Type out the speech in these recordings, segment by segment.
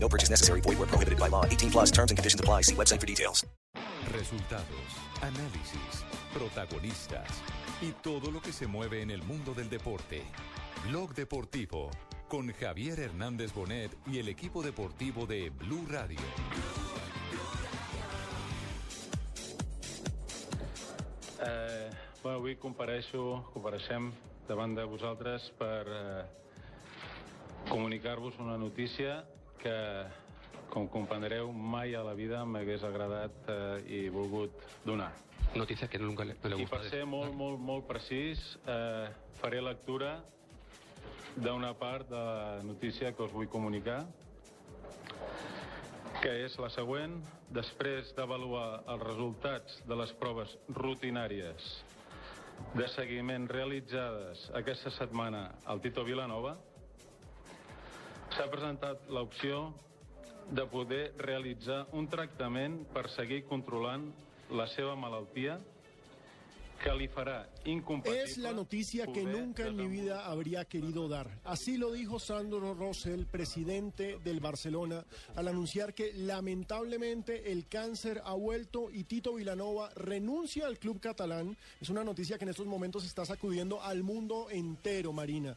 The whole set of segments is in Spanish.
No purchase necessary. Void where prohibited by law. 18 plus terms and conditions apply. See website for details. Resultados, análisis, protagonistas y todo lo que se mueve en el mundo del deporte. Blog Deportivo con Javier Hernández Bonet y el equipo deportivo de Blue Radio. Eh, bueno, avui compareixo, compareixem davant de vosaltres per eh, comunicar-vos una notícia que, com comprendreu, mai a la vida m'hagués agradat eh, i volgut donar. Noticia que nunca le, no le I per ser molt, molt, molt precís, eh, faré lectura d'una part de la notícia que us vull comunicar, que és la següent. Després d'avaluar els resultats de les proves rutinàries de seguiment realitzades aquesta setmana al Tito Vilanova, s'ha presentat l'opció de poder realitzar un tractament per seguir controlant la seva malaltia que li farà incompatible... Es la noticia que nunca en mi vida habría querido dar. Así lo dijo Sandro Rosell, presidente del Barcelona, al anunciar que lamentablemente el cáncer ha vuelto y Tito Vilanova renuncia al club catalán. Es una noticia que en estos momentos está sacudiendo al mundo entero, Marina.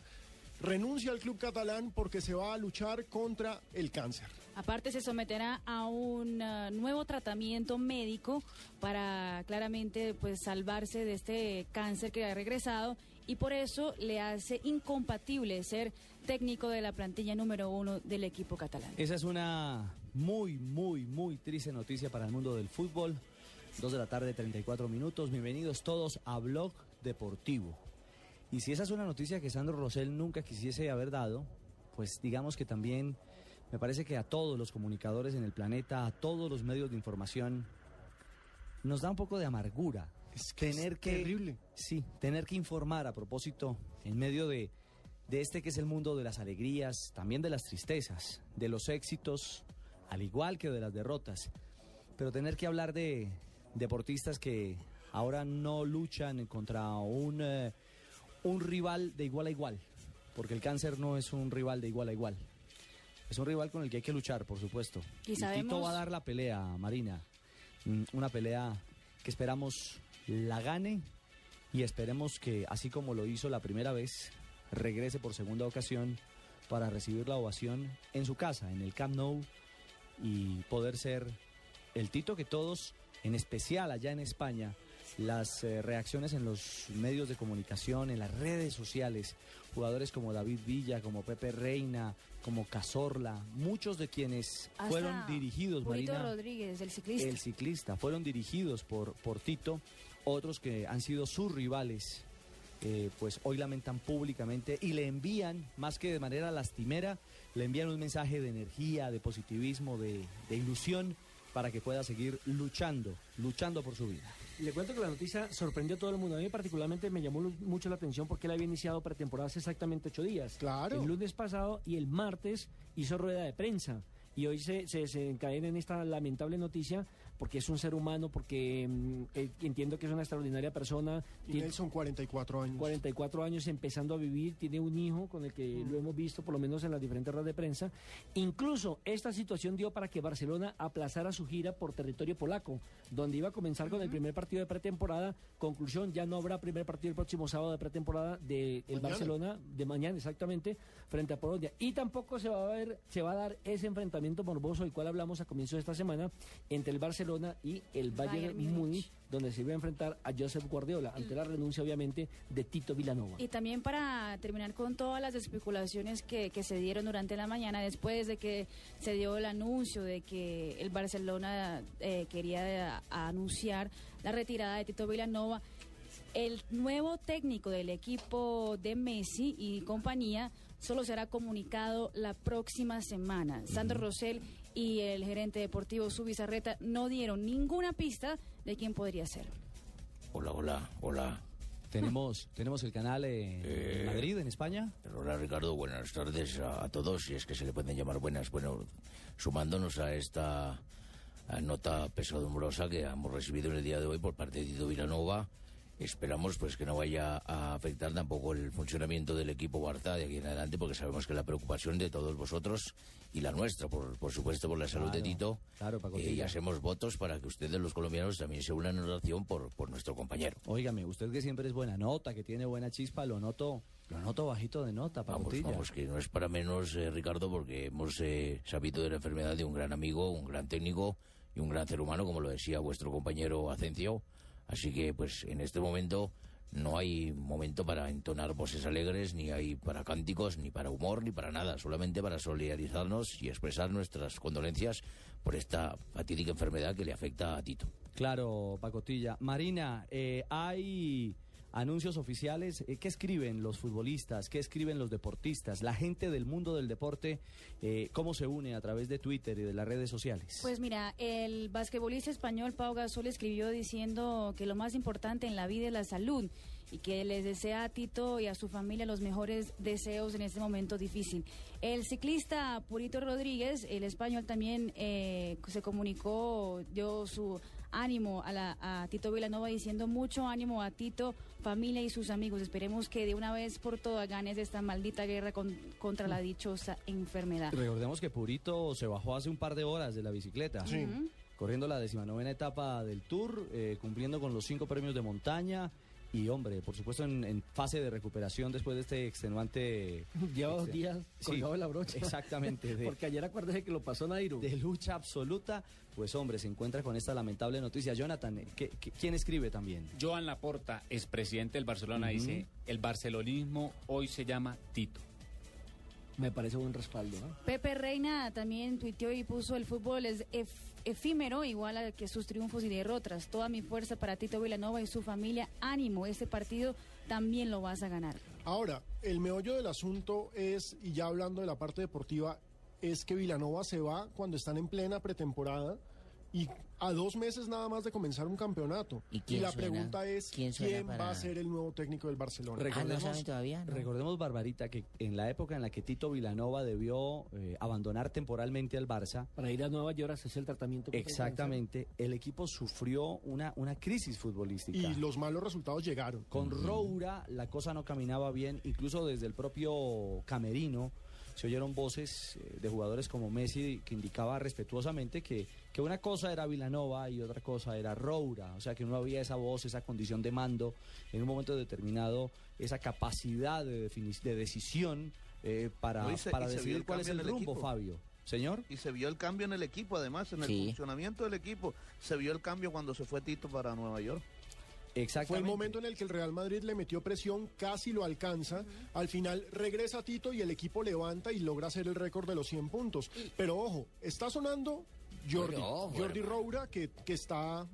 Renuncia al club catalán porque se va a luchar contra el cáncer. Aparte se someterá a un eh, nuevo tratamiento médico para claramente pues salvarse de este cáncer que ha regresado y por eso le hace incompatible ser técnico de la plantilla número uno del equipo catalán. Esa es una muy, muy, muy triste noticia para el mundo del fútbol. Dos de la tarde, 34 minutos. Bienvenidos todos a Blog Deportivo. Y si esa es una noticia que Sandro Rosell nunca quisiese haber dado, pues digamos que también me parece que a todos los comunicadores en el planeta, a todos los medios de información, nos da un poco de amargura. tener que terrible. Sí, tener que informar a propósito en medio de, de este que es el mundo de las alegrías, también de las tristezas, de los éxitos, al igual que de las derrotas. Pero tener que hablar de deportistas que ahora no luchan contra un, eh, un rival de igual a igual, porque el cáncer no es un rival de igual a igual. Es un rival con el que hay que luchar, por supuesto. Y Tito sabemos- va a dar la pelea, Marina. Mm, Una pelea que esperamos la gane y esperemos que, así como lo hizo la primera vez, regrese por segunda ocasión para recibir la ovación en su casa, en el Camp Nou, y poder ser el Tito que todos, en especial allá en España, las eh, reacciones en los medios de comunicación, en las redes sociales, jugadores como David Villa, como Pepe Reina, como Cazorla, muchos de quienes Hasta fueron dirigidos, Purito Marina, Rodríguez, el ciclista. el ciclista, fueron dirigidos por, por Tito, otros que han sido sus rivales, eh, pues hoy lamentan públicamente y le envían, más que de manera lastimera, le envían un mensaje de energía, de positivismo, de, de ilusión para que pueda seguir luchando, luchando por su vida. Le cuento que la noticia sorprendió a todo el mundo. A mí particularmente me llamó mucho la atención porque él había iniciado pretemporada hace exactamente ocho días. Claro. El lunes pasado y el martes hizo rueda de prensa. Y hoy se, se, se encadena en esta lamentable noticia porque es un ser humano, porque mm, eh, entiendo que es una extraordinaria persona. Y tiene Nelson, 44 años. 44 años empezando a vivir, tiene un hijo con el que lo hemos visto por lo menos en las diferentes ruedas de prensa. Incluso esta situación dio para que Barcelona aplazara su gira por territorio polaco, donde iba a comenzar con el primer partido de pretemporada. Conclusión, ya no habrá primer partido el próximo sábado de pretemporada del Mañana. Barcelona, de mañana exactamente, frente a Polonia. Y tampoco se va a ver, se va a dar ese enfrentamiento morboso, del cual hablamos a comienzo de esta semana, entre el Barcelona y el Bayern, Bayern Múnich. Donde se iba a enfrentar a Josep Guardiola, ante la renuncia obviamente de Tito Vilanova. Y también para terminar con todas las especulaciones que, que se dieron durante la mañana, después de que se dio el anuncio de que el Barcelona eh, quería eh, anunciar la retirada de Tito Villanova, el nuevo técnico del equipo de Messi y compañía solo será comunicado la próxima semana. Sandro Rosell y el gerente deportivo Subizarreta no dieron ninguna pista de quién podría ser. Hola, hola, hola. Tenemos, tenemos el canal en, en Madrid, en España. Hola Ricardo, buenas tardes a, a todos, si es que se le pueden llamar buenas. Bueno, sumándonos a esta nota pesadumbrosa que hemos recibido en el día de hoy por parte de Tito Vilanova, esperamos pues que no vaya a afectar tampoco el funcionamiento del equipo Barça de aquí en adelante, porque sabemos que la preocupación de todos vosotros y la nuestra, por, por supuesto, por la salud de Claro, Tito, claro, Paco eh, y hacemos votos para que ustedes los colombianos también se unan en oración por, por nuestro compañero. Óigame, usted que siempre es buena nota, que tiene buena chispa, lo noto, lo noto bajito de nota, Vamos, Pacotilla. vamos, que no es para menos, eh, Ricardo, porque hemos eh, sabido de la enfermedad de un gran amigo, un gran técnico y un gran ser humano, como lo decía vuestro compañero Acencio. Así que, pues, en este momento no hay momento para entonar voces alegres, ni hay para cánticos, ni para humor, ni para nada. Solamente para solidarizarnos y expresar nuestras condolencias por esta fatídica enfermedad que le afecta a Tito. Claro, Pacotilla. Marina, eh, hay anuncios oficiales. Eh, ¿Qué escriben los futbolistas? ¿Qué escriben los deportistas? La gente del mundo del deporte, eh, ¿cómo se une a través de Twitter y de las redes sociales? Pues mira, el basquetbolista español Pau Gasol escribió diciendo que lo más importante en la vida es la salud y que les desea a Tito y a su familia los mejores deseos en este momento difícil. El ciclista Purito Rodríguez, el español también eh, se comunicó, dio su ánimo a, la, a Tito Villanova diciendo mucho ánimo a Tito, familia y sus amigos. Esperemos que de una vez por todas ganes esta maldita guerra con- contra la dichosa enfermedad. Recordemos que Purito se bajó hace un par de horas de la bicicleta. Sí. Corriendo la decimanovena etapa del Tour, eh, cumpliendo con los cinco premios de montaña. Y hombre, por supuesto en, en fase de recuperación después de este extenuante... Lleva dos días Sí, colgado de la brocha. Exactamente. de- Porque ayer acuérdese que lo pasó Nairo. de lucha absoluta, pues hombre, se encuentra con esta lamentable noticia. Jonathan, ¿qué- qué- quién escribe también? Joan Laporta, expresidente del Barcelona, Ujú. dice, el barcelonismo hoy se llama Tito. Me parece buen respaldo. ¿no? Pepe Reina también tuiteó y puso el fútbol es ef- efímero, igual a que sus triunfos y derrotas. Toda mi fuerza para Tito Villanova y su familia. Ánimo, este partido también lo vas a ganar. Ahora, el meollo del asunto es, y ya hablando de la parte deportiva, es que Vilanova se va cuando están en plena pretemporada y a dos meses nada más de comenzar un campeonato. ¿Y quién la suena? pregunta es, ¿Quién ¿quién, suena para- va a ser el nuevo técnico del Barcelona? Recordemos, todavía? recordemos, Barbarita, que en la época en la que Tito Vilanova debió eh, abandonar temporalmente al Barça, Para ir a Nueva York a hacerse el tratamiento. exactamente, el equipo sufrió una, una crisis futbolística. Y los malos resultados llegaron. Con Roura la cosa no caminaba bien, incluso desde el propio camerino se oyeron voces eh, de jugadores como Messi que indicaba respetuosamente que, que una cosa era Vilanova y otra cosa era Roura, o sea que no había esa voz, esa condición de mando, en un momento determinado, esa capacidad de, de decisión eh, para, No, y se- para decidir cuál es el rumbo, equipo. Fabio. Señor. Y se vio el cambio en el equipo, además, en el Sí. funcionamiento del equipo. Se vio el cambio cuando se fue Tito para Nueva York. Fue el momento en el que el Real Madrid le metió presión, casi lo alcanza. Al final regresa Tito y el equipo levanta y logra hacer el récord de los 100 puntos. Pero ojo, está sonando Jordi, Jordi. Roura, que, que está...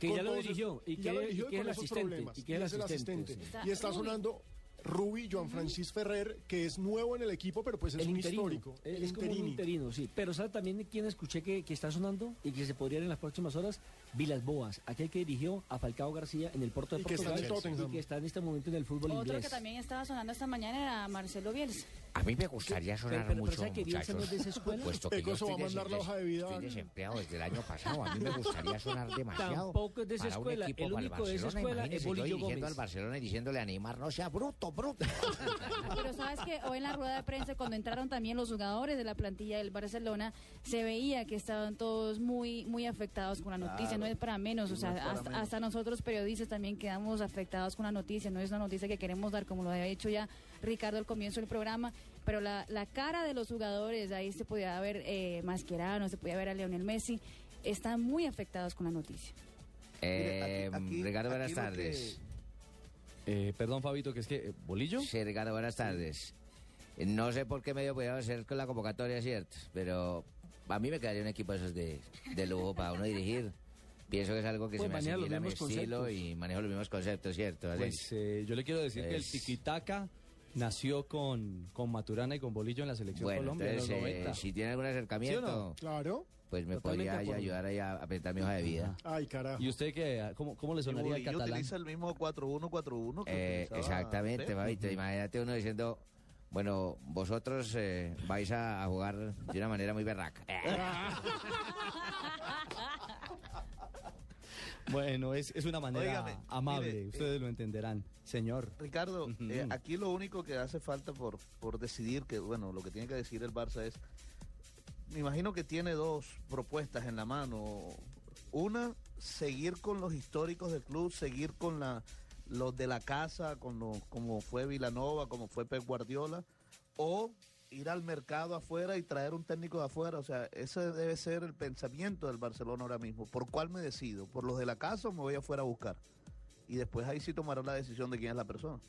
Que- ya lo dirigió, y ya que- lo y que es con el esos asistente, problemas, y que es el es el asistente, Y está sonando Rubi, Joan Francis Ferrer, que es nuevo en el equipo, pero pues es el un interino. histórico. Es como un interino, sí. Pero ¿sabe también quién escuché que, que está sonando y que se podría ir en las próximas horas? Vilas Boas, aquel que dirigió a Falcao García en el Porto de Y que está Portugal en y que está en este momento en el fútbol Otro inglés. que también estaba sonando esta mañana era Marcelo Bielsa. A mí me gustaría sonar pero- pero mucho, ¿sabe que Bielsa no es de esa escuela? Puesto que yo Pecoso va a estoy, mandar la hoja de vida. estoy desempleado desde el año pasado. A mí me gustaría sonar demasiado. Tampoco es de esa escuela. equipo El único de esa escuela es Imagínese yo Bolillo dirigiendo Gómez. al Barcelona y diciéndole a Neymar, no sea bruto, bruto. Pero sabes que hoy en la rueda de prensa, cuando entraron también los jugadores de la plantilla del Barcelona, se veía que estaban todos muy muy afectados con la noticia. No es para menos, o sea, hasta, menos. hasta nosotros periodistas también quedamos afectados con la noticia. No es una noticia que queremos dar, como lo había dicho ya Ricardo al comienzo del programa. Pero la, la cara de los jugadores, ahí se podía ver eh, Mascherano, se podía ver a Lionel Messi, están muy afectados con la noticia. Eh, Mire, aquí- aquí- Ricardo, buenas tardes. Eh, perdón, Fabito, que es que... eh, ¿Bolillo? Sí, Ricardo, buenas tardes. No sé por qué medio podía hacer con la convocatoria, cierto, pero a mí me quedaría un equipo de esos de, de lujo para uno dirigir. Pienso que es algo que Pues se me maneja los asimila a mi mismos estilo conceptos. y manejo los mismos conceptos, ¿cierto? Así. Pues eh, yo le quiero decir que el tiquitaca nació con, con Maturana y con Bolillo en la selección Bueno, Colombia entonces, en los eh, 90. si tiene algún acercamiento, ¿Sí o no? Claro. pues me Totalmente podría ayudar ahí a apretar mi hoja de vida. Ay, carajo. ¿Y usted qué? ¿Cómo, cómo le sonaría el catalán? utiliza el mismo 4-1-4-1 que Eh, exactamente. Imagínate uno diciendo, bueno, vosotros eh, vais a, a jugar de una manera muy berraca. Bueno, es, es una manera amable, mire, ustedes lo entenderán, señor. Ricardo, eh, aquí lo único que hace falta por, por decidir, que bueno, lo que tiene que decir el Barça es, me imagino que tiene dos propuestas en la mano. Una, seguir con los históricos del club, seguir con la, los de la casa, con lo, como fue Vilanova, como fue Pep Guardiola, o ir al mercado afuera y traer un técnico de afuera. O sea, ese debe ser el pensamiento del Barcelona ahora mismo. ¿Por cuál me decido? ¿Por los de la casa o me voy afuera a buscar? Y después ahí sí tomará la decisión de quién es la persona.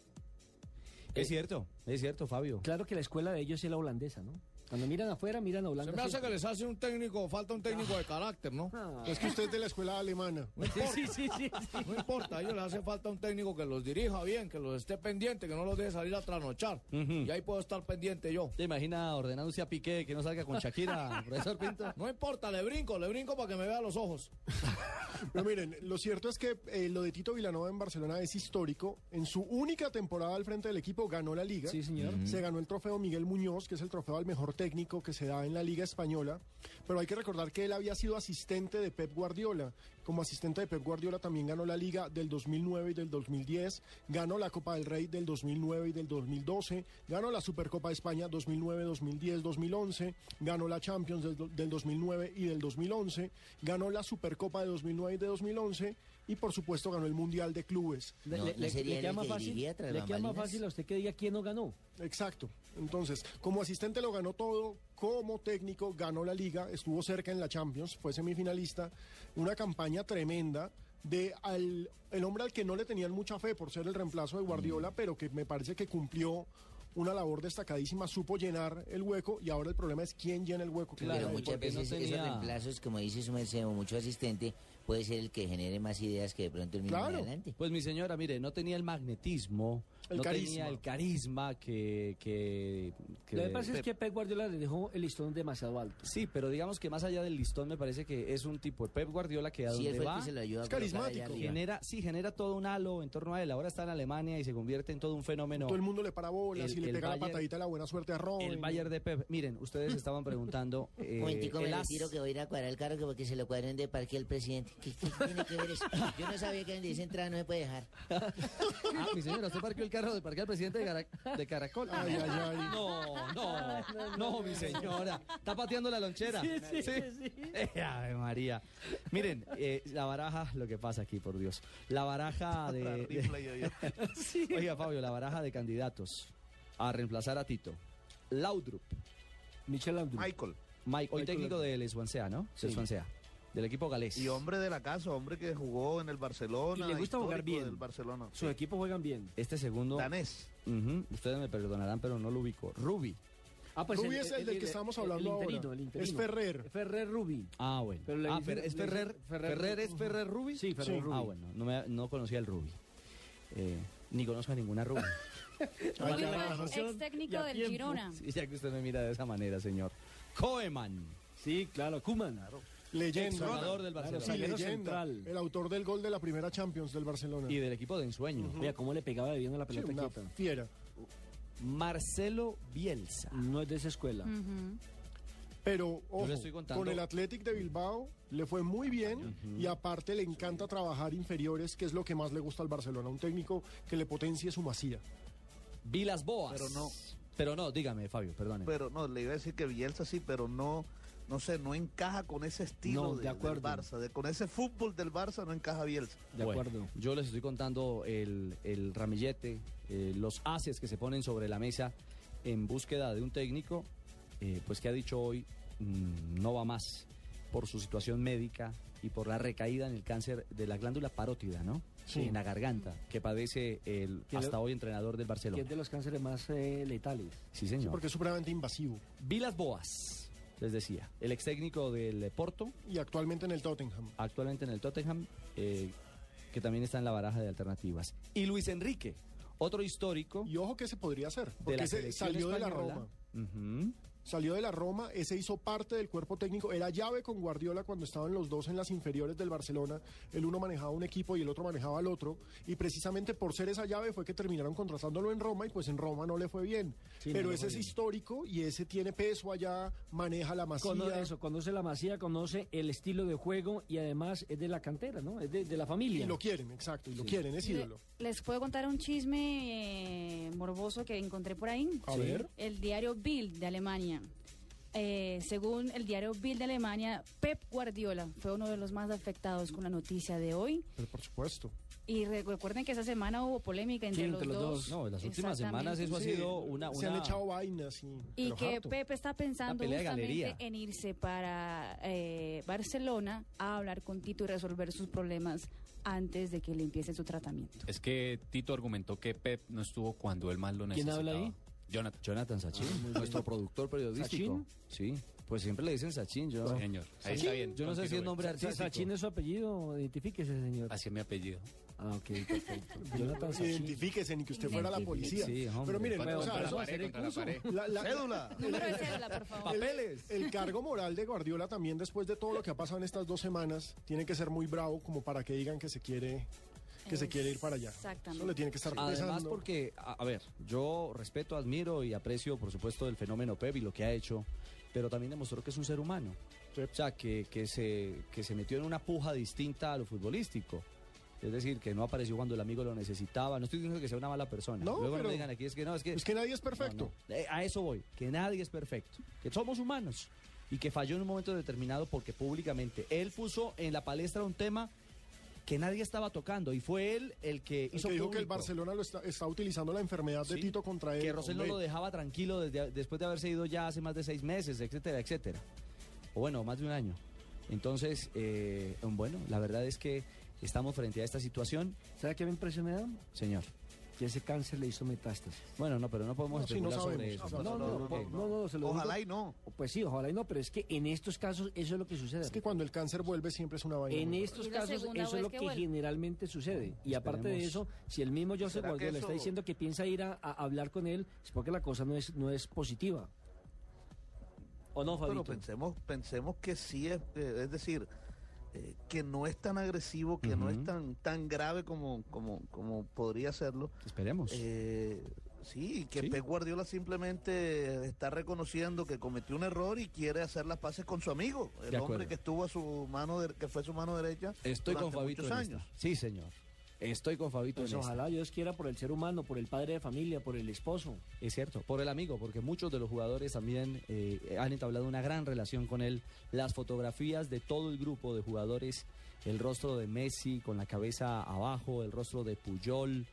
Es cierto, es cierto, Fabio. Claro que la escuela de ellos es la holandesa, ¿no? Cuando miran afuera, miran a Holanda. Se me hace siempre. que les hace un técnico, falta un técnico de carácter, ¿no? Es que usted es de la escuela alemana. No importa. Sí, sí, sí, sí. No importa, a ellos les hace falta un técnico que los dirija bien, que los esté pendiente, que no los deje salir a trasnochar. Y ahí puedo estar pendiente yo. ¿Te imagina ordenándose a Piqué que no salga con Shakira, profesor Pinto? No importa, le brinco, le brinco para que me vea los ojos. Pero miren, lo cierto es que eh, lo de Tito Vilanova en Barcelona es histórico. En su única temporada al frente del equipo ganó la liga. Sí, señor. Se ganó el trofeo Miguel Muñoz, que es el trofeo al mejor técnico que se da en la liga española. Pero hay que recordar que él había sido asistente de Pep Guardiola. Como asistente de Pep Guardiola también ganó la liga del 2009 y del 2010. Ganó la Copa del Rey del 2009 y del 2012. Ganó la Supercopa de España 2009, 2010, 2011. Ganó la Champions del, del 2009 y del 2011. Ganó la Supercopa de 2009 y de 2011. Y por supuesto ganó el Mundial de Clubes. Le, No, le- ¿no le- sería le el queda más que fácil, dirigía tras le queda más bambalinas? fácil a usted que diga quién no ganó. Exacto. Entonces, como asistente lo ganó todo, como técnico ganó la liga, estuvo cerca en la Champions, fue semifinalista, una campaña tremenda de al, el hombre al que no le tenían mucha fe por ser el reemplazo de Guardiola, pero que me parece que cumplió una labor destacadísima, supo llenar el hueco y ahora el problema es quién llena el hueco. ahí. muchas porque no veces tenía- esos reemplazos, como dice su merced, o mucho asistente, puede ser el que genere más ideas que de pronto el mismo Claro. adelante. Pues mi señora, mire, no tenía el magnetismo, El no carisma. tenía el carisma que... que, que- Lo que pasa es que Pep Guardiola le dejó el listón demasiado alto. Sí, pero digamos que más allá del listón me parece que es un tipo de Pep Guardiola que a Sí, él donde fue el va que se lo ayudó a Es carismático. genera, sí, genera todo un halo en torno a él. Ahora está en Alemania y se convierte en todo un fenómeno. Todo el mundo le para bolas El- y le el pega la patadita de la buena suerte a Robin. El Bayern de Pep. Miren, ustedes estaban preguntando. eh, momentico, me el as- que voy a ir a cuadrar el carro que porque se lo cuadren de parque al presidente. ¿Qué, qué tiene que ver eso? Yo no sabía que donde dice entrada no se puede dejar. Ah, mi señora, usted parqueó el carro de parquear al presidente de, Cara- de Caracol. Ay, ay, ay. No, no, no, mi señora. Está pateando la lonchera. Sí, sí, sí. Eh, Ave María. Miren, eh, la baraja, lo que pasa aquí, por Dios. La baraja de. Oiga, Fabio, la baraja de candidatos a reemplazar a Tito. Laudrup, Michel Laudrup. Michael. Mike, hoy Michael técnico Laudrup. del Swansea, ¿no? Del Sí. Swansea. Del equipo galés. Y hombre de la casa, hombre que jugó en el Barcelona. Y le gusta jugar bien. del Barcelona. Sus equipos juegan bien. Este segundo. Danés. Ustedes me perdonarán, pero no lo ubico. Ruby. Ah, Rubi es el del que estamos hablando el interino, ahora. el interino. Es Ferrer. Ferrer Rubi. Ah, bueno. Pero le ah, dicen- ¿es Ferrer? Ferrer- ¿Ferrer es Ferrer Ruby? Sí, Ferrer Sí. Rubi. Ah, bueno, no, me, no conocía el Ruby. Eh, ni conozco a ninguna aclaración ex técnico del tiempo. Girona. Sí, ya que usted me mira de esa manera, señor. Koeman. Sí, claro, Kuman. Leyenda. Exjugador del Barcelona. Sí, leyenda. central. El autor del gol de la primera Champions del Barcelona. Y del equipo de ensueño. Mira cómo le pegaba de bien a la Sí, pelota una quieta. fiera. Marcelo Bielsa. No es de esa escuela. Pero, ojo, con el Athletic de Bilbao le fue muy bien y aparte le encanta trabajar inferiores, que es lo que más le gusta al Barcelona. Un técnico que le potencie su masía. Vilas Boas. Pero no. Pero no, dígame, Fabio, perdone. Pero no, le iba a decir que Bielsa sí, pero no, no sé, no encaja con ese estilo No, de- de acuerdo. del Barça. De, con ese fútbol del Barça no encaja Bielsa. De Bueno, acuerdo. Yo les estoy contando el, el ramillete, eh, los haces que se ponen sobre la mesa en búsqueda de un técnico, eh, pues que ha dicho hoy mm, no va más por su situación médica y por la recaída en el cáncer de la glándula parótida, ¿no? Sí. En la garganta, que padece el ¿Quién hasta hoy entrenador del Que Barcelona. es de los cánceres más eh, letales. Sí, Sí, señor. porque es supremamente invasivo. Vilas Boas, les decía, el ex técnico del Porto, Y actualmente en el Tottenham. actualmente en el Tottenham, eh, que también está en la baraja de alternativas. Y Luis Enrique, Otro histórico. Y ojo que se podría hacer, de porque la ese selección salió de la. Roma. Salió de la Roma, ese hizo parte del cuerpo técnico, era llave con Guardiola cuando estaban los dos en las inferiores del Barcelona, el uno manejaba un equipo y el otro manejaba al otro, y precisamente por ser esa llave fue que terminaron contratándolo en Roma y pues en Roma no le fue bien. Sí, Pero ese es bien. histórico y ese tiene peso allá, maneja la masía. Cono- eso, conoce la masía, conoce el estilo de juego y además es de la cantera, ¿no? Es de, de la familia. Y lo quieren, exacto, y lo Sí. quieren, es Le- ídolo. Les puedo contar un chisme eh, morboso que encontré por ahí. A Sí. ver. El diario Bild de Alemania. Eh, según el diario Bild de Alemania, Pep Guardiola fue uno de los más afectados con la noticia de hoy. Pero por supuesto. Y re- recuerden que esa semana hubo polémica entre, Sí, los, entre los dos. dos. No, en las últimas semanas eso ha sido una... Se han una- echado vainas y... Y pero que harto. Pep está pensando justamente galería. en irse para eh, Barcelona a hablar con Tito y resolver sus problemas antes de que le empiece su tratamiento. Es que Tito argumentó que Pep no estuvo cuando él más lo ¿Quién necesitaba. habla ahí? Jonathan. Jonathan Sachin, nuestro productor periodístico. Sí, pues siempre le dicen Sachin. Yo, Señor, ahí está bien. Yo no sé si es nombre artístico. Sachin es su apellido, identifíquese, señor. Así es mi apellido. Ah, ok, perfecto. Jonathan Sachin. Identifíquese ni que usted fuera la policía. Sí, hombre. Pero miren, o sea, eso- contra la la- la- Cédula. Número de cédula, por favor. El, el cargo moral de Guardiola también después de todo lo que ha pasado en estas dos semanas tiene que ser muy bravo como para que digan que se quiere que se quiere ir para allá. Exactamente. Eso le tiene que estar Además pesando. porque, a, a ver, yo respeto, admiro y aprecio, por supuesto, el fenómeno Pep y lo que ha hecho, pero también demostró que es un ser humano. O sea, que, que, se, que se metió en una puja distinta a lo futbolístico. Es decir, que no apareció cuando el amigo lo necesitaba. No estoy diciendo que sea una mala persona. No, Luego no pero- me digan aquí, es que no, es que... Es que nadie es perfecto. No, no. Eh, a eso voy, que nadie es perfecto, que somos humanos y que falló en un momento determinado porque públicamente él puso en la palestra un tema que nadie estaba tocando y fue él el que El hizo que dijo que el. Barcelona lo está, está utilizando la enfermedad de Sí, Tito contra él. que Rosell no lo dejaba tranquilo desde, después de haberse ido ya hace más de seis meses, etcétera, etcétera. O bueno, más de un año. Entonces, eh, bueno, la verdad es que estamos frente a esta situación. ¿Sabe qué me impresión me da? Señor. Que ese cáncer le hizo metástasis. Bueno, no, pero no podemos No, sí, no sobre eso. No, no, no, Porque- no, no, se lo Ojalá digo. y no. Pues sí, ojalá y no, pero es que en estos casos eso es lo que sucede. Es que cuando el cáncer vuelve siempre es una vaina. En estos casos eso es lo que generalmente sucede. Y aparte de eso, si el mismo Joseph ¿Será que Guardiola está eso- diciendo que piensa ir a, a hablar con él, es porque la cosa no es, no es positiva. ¿O no, Pero Fabito? pensemos, pensemos que sí es, eh, es decir, eh, que no es tan agresivo, que no es tan tan grave como como como podría serlo. Esperemos. Eh, sí, que Sí. Pep Guardiola simplemente está reconociendo que cometió un error y quiere hacer las paces con su amigo, el hombre que estuvo a su mano, de- que fue su mano derecha. Estoy con Fabito años. Sí, señor. Estoy con Fabito Pues en esta. ojalá Dios quiera por el ser humano, por el padre de familia, por el esposo. Es cierto, por el amigo, porque muchos de los jugadores también eh, han entablado una gran relación con él. Las fotografías de todo el grupo de jugadores, el rostro de Messi con la cabeza abajo, el rostro de Puyol,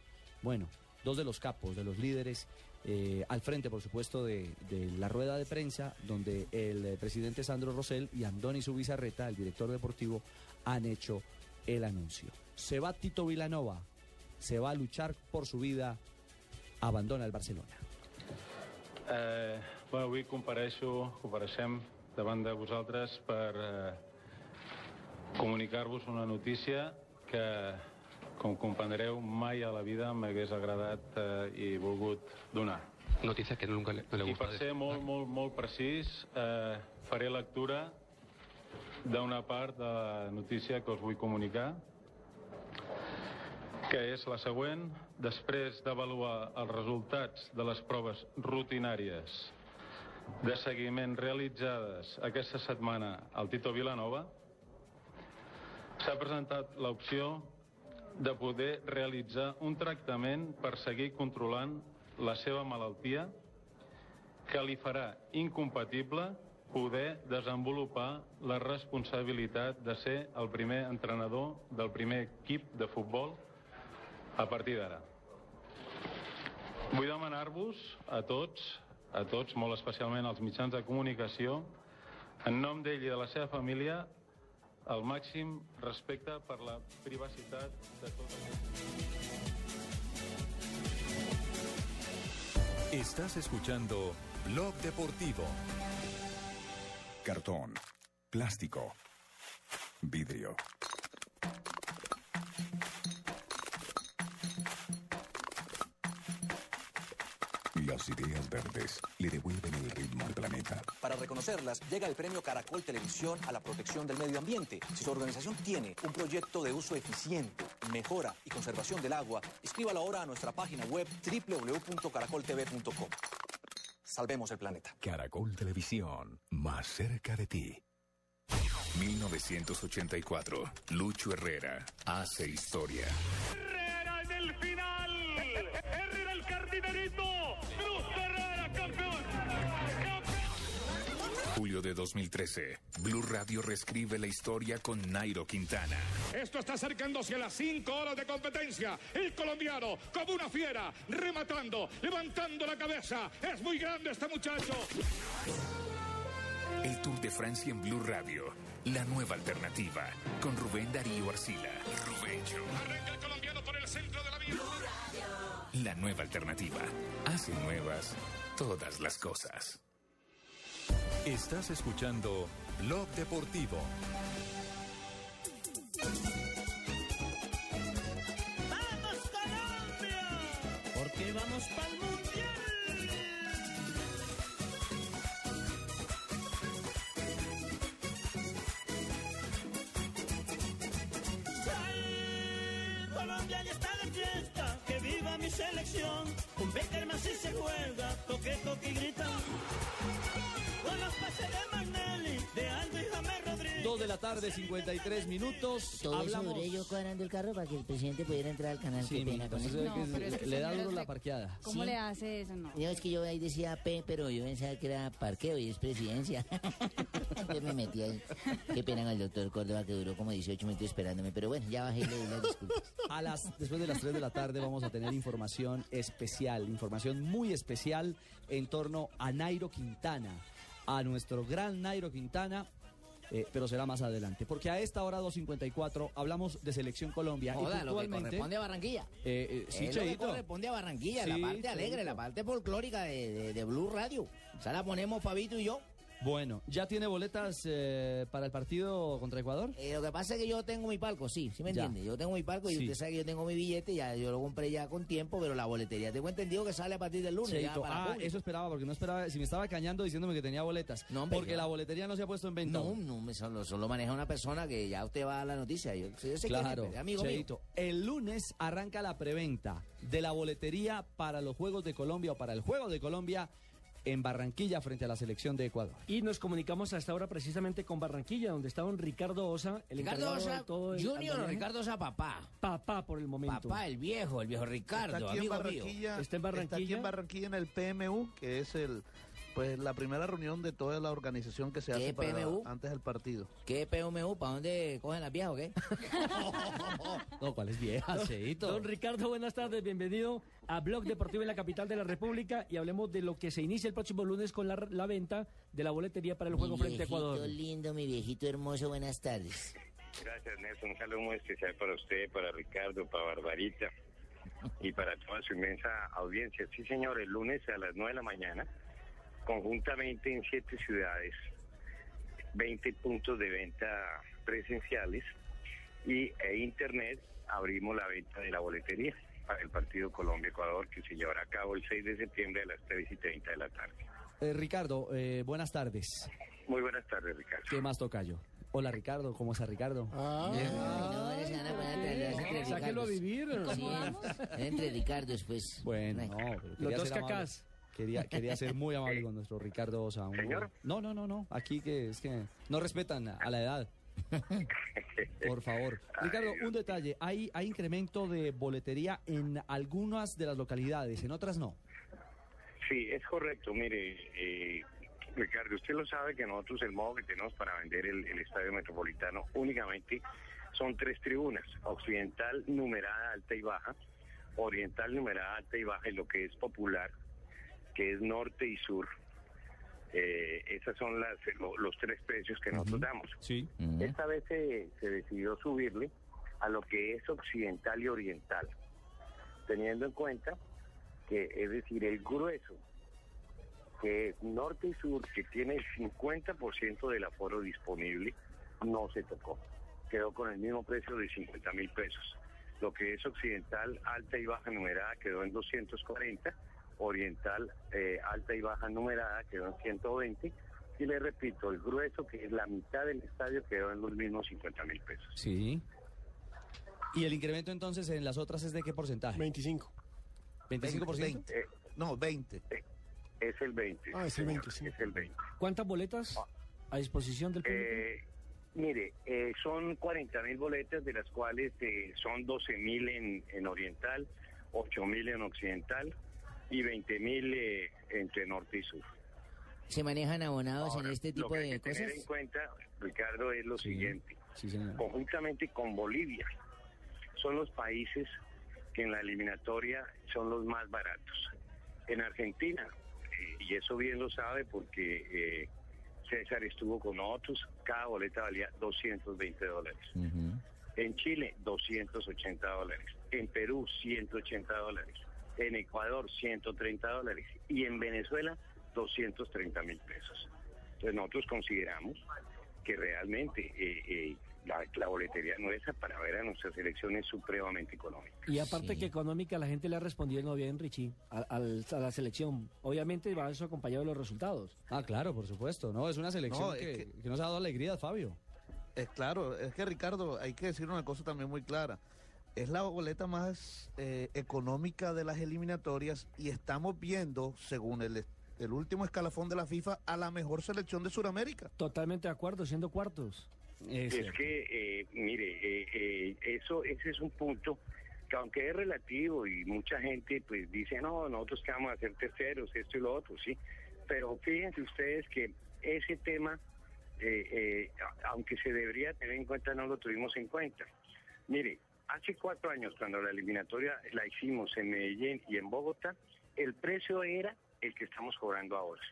bueno, dos de los capos, de los líderes, eh, al frente, por supuesto, de, de la rueda de prensa, donde el eh, presidente Sandro Rosell y Andoni Subizarreta, el director deportivo, han hecho el anuncio. Se va Tito Vilanova, se va a luchar por su vida, abandona el Barcelona. Eh, bueno, avui compareixo, compareixem davant de vosaltres per eh, comunicar-vos una notícia que, com comprendreu, mai a la vida m'hagués agradat eh, i volgut donar. Noticia que nunca le, no le I per ser molt, molt, molt precís, eh, faré lectura d'una part de la notícia que us vull comunicar, que és la següent. Després d'avaluar els resultats de les proves rutinàries de seguiment realitzades aquesta setmana al Tito Vilanova, s'ha presentat l'opció de poder realitzar un tractament per seguir controlant la seva malaltia que li farà incompatible poder desenvolupar la responsabilitat de ser el primer entrenador del primer equip de futbol a partir d'ara. Vull demanar-vos a tots, a tots, molt especialment als mitjans de comunicació, en nom d'ell i de la seva família, el màxim respecte per la privacitat de tots Estás escuchando Blog Deportivo. Cartón, plástico, vidrio. Las ideas verdes le devuelven el ritmo al planeta. Para reconocerlas, llega el premio Caracol Televisión a la protección del medio ambiente. Si su organización tiene un proyecto de uso eficiente, mejora y conservación del agua, escríbalo ahora a nuestra página web www.caracoltv.com. Salvemos el planeta. Caracol Televisión, más cerca de ti. 1984. Lucho Herrera hace historia. Herrera en el final. Herrera el cardinerito. Julio de 2013. Blue Radio reescribe la historia con Nairo Quintana. Esto está acercándose a las cinco horas de competencia. El colombiano, como una fiera, rematando, levantando la cabeza. Es muy grande este muchacho. El Tour de Francia en Blue Radio. La nueva alternativa. Con Rubén Darío Arcila. Rubencho. Arranca el colombiano por el centro de la vía. La nueva alternativa. Hace nuevas todas las cosas. Estás escuchando Blog Deportivo. ¡Vamos Colombia! Porque vamos para el mundial. ¡Ay! Colombia ya está de fiesta, que viva mi selección. Un Beckerman si se juega, toque, toque y grita. Con los pases de Magnelli, de Aldo y James Rodríguez. Dos de la tarde, 53 minutos. Todo Hablamos. duré yo cuadrando el carro para que el presidente pudiera entrar al canal. Sí, Qué pena con entonces eso. ve que pero es que le da duro la parqueada. ¿Cómo Sí. le hace eso? No. Yo es que yo ahí decía P, pero yo pensaba que era parqueo y es presidencia. yo me metí ahí. Qué pena con el doctor Córdoba que duró como 18 minutos esperándome. Pero bueno, ya bajé y le di las disculpas. A las, después de las 3 de la tarde vamos a tener información especial, información muy especial en torno a Nairo Quintana, a nuestro gran Nairo Quintana. eh, pero será más adelante, porque a esta hora 2.54 hablamos de Selección Colombia. y lo que corresponde a Barranquilla. eh, eh, sí, es lo que corresponde a Barranquilla, Sí, la parte alegre, la parte folclórica de, de- de Blue Radio. O sea, la ponemos Fabito y yo. Bueno, ¿ya tiene boletas eh, para el partido contra Ecuador? Eh, lo que pasa es que yo tengo mi palco, sí, ¿sí me Ya. entiende? Yo tengo mi palco y Sí. usted sabe que yo tengo mi billete, ya yo lo compré ya con tiempo, pero la boletería tengo entendido que sale a partir del lunes. ya para Ah, público. eso esperaba, porque no esperaba, si me estaba cañando diciéndome que tenía boletas. hombre, porque yo- la boletería no se ha puesto en venta. No, no, solo, solo maneja una persona que ya usted va a la noticia. Yo, yo sé Claro, es amigo mío. Cheito. El lunes arranca la preventa de la boletería para los Juegos de Colombia o para el Juego de Colombia en Barranquilla frente a la selección de Ecuador. Y nos comunicamos hasta ahora precisamente con Barranquilla, donde está don Ricardo Osa, el Ricardo Osa de todo el Junior o andamiaje. Ricardo Osa papá. Papá por el momento. Papá, el viejo, el viejo Ricardo, está aquí en amigo mío. Barranquilla, Está en Está aquí Barranquilla. en Barranquilla en el PMU, que es el pues la primera reunión de toda la organización que se ¿Qué hace para- antes del partido. ¿Qué PMU? ¿Para dónde cogen las viejas o qué? No, ¿cuál es vieja, Cheito? Don Ricardo, buenas tardes, bienvenido a Blog Deportivo en la capital de la República y hablemos de lo que se inicia el próximo lunes con la, la venta de la boletería para el juego frente a viejito Ecuador. lindo, mi viejito hermoso, buenas tardes. Gracias, Nelson. Un saludo muy especial para usted, para Ricardo, para Barbarita y para toda su inmensa audiencia. Sí, señor, el lunes a las 9 de la mañana, conjuntamente en siete ciudades, 20 puntos de venta presenciales y e internet, abrimos la venta de la boletería para el partido Colombia-Ecuador que se llevará a cabo el 6 de septiembre a las 3 y 30 de la tarde. Eh, Ricardo, eh, buenas tardes. Muy buenas tardes, Ricardo. ¿Qué más tocayo? Hola, Ricardo, ¿cómo está Ricardo? No, ahora se van a poner a traerlas entre Sáquelo a vivir. Sí, entre Ricardos, pues. Bueno, no, pero Los dos cacás. Quería, quería ser muy amable con nuestro Ricardo Osa. un- ¿Señor? No, no, no, no. Aquí que es que no respetan a la edad. Por favor. Ricardo, un detalle. ¿Hay, hay incremento de boletería en algunas de las localidades, en otras no. Sí, es correcto. Mire, eh, Ricardo, usted lo sabe que nosotros el modo que tenemos para vender el, el estadio metropolitano únicamente son tres tribunas, occidental numerada alta y baja, oriental numerada alta y baja y lo que es popular, que es norte y sur. Eh, esas son las, lo- los tres precios que nosotros damos. Sí. Esta vez se, se decidió subirle a lo que es occidental y oriental, teniendo en cuenta que es decir, el grueso, que es norte y sur, que tiene el 50% del aforo disponible, no se tocó. Quedó con el mismo precio de 50 mil pesos. Lo que es occidental, alta y baja numerada, quedó en 240 oriental eh, alta y baja numerada quedó en 120 y le repito, el grueso que es la mitad del estadio quedó en los mismos 50 mil pesos. Sí. ¿Y el incremento entonces en las otras es de qué porcentaje? 25. ¿25%? 20. Eh, no, 20. Es el 20. Ah, es el señor, 20, sí. Es el 20. ¿Cuántas boletas a disposición del público? Eh, mire, eh, son 40 mil boletas, de las cuales eh, son 12 mil en, en oriental, 8 mil en occidental y 20 mil eh, entre norte y sur. ¿Se manejan abonados en Ahora, este lo tipo que hay de que tener cosas? en cuenta, Ricardo, es lo siguiente. Sí. Conjuntamente con Bolivia, son los países que en la eliminatoria son los más baratos. En Argentina, eh, y eso bien lo sabe porque eh, César estuvo con nosotros, cada boleta valía 220 dólares. En Chile, 280 dólares. En Perú, 180 dólares. En Ecuador, 130 dólares. Y en Venezuela, 230 mil pesos. Entonces nosotros consideramos que realmente eh, eh, la, la boletería nuestra para ver a nuestra selección es supremamente económica. Y aparte que económica, la gente le ha respondido no bien, Richie, a, al- a la selección. Obviamente va eso acompañado de los resultados. Ah, claro, por supuesto. No, es una selección No, es que, que- que nos ha dado alegría, Fabio. Es claro, es que Ricardo, hay que decir una cosa también muy clara. Es la boleta más eh, económica de las eliminatorias y estamos viendo, según el, el último escalafón de la FIFA, a la mejor selección de Sudamérica. Totalmente de acuerdo, siendo cuartos. Es, que, eh, mire, eh, eh, eso, ese es un punto que aunque es relativo y mucha gente pues dice, no, nosotros que vamos a ser terceros, esto y lo otro, sí. Pero fíjense ustedes que ese tema, eh, eh, aunque se debería tener en cuenta, no lo tuvimos en cuenta. Mire, hace cuatro años, cuando la eliminatoria la hicimos en Medellín y en Bogotá, el precio era el que estamos cobrando ahora.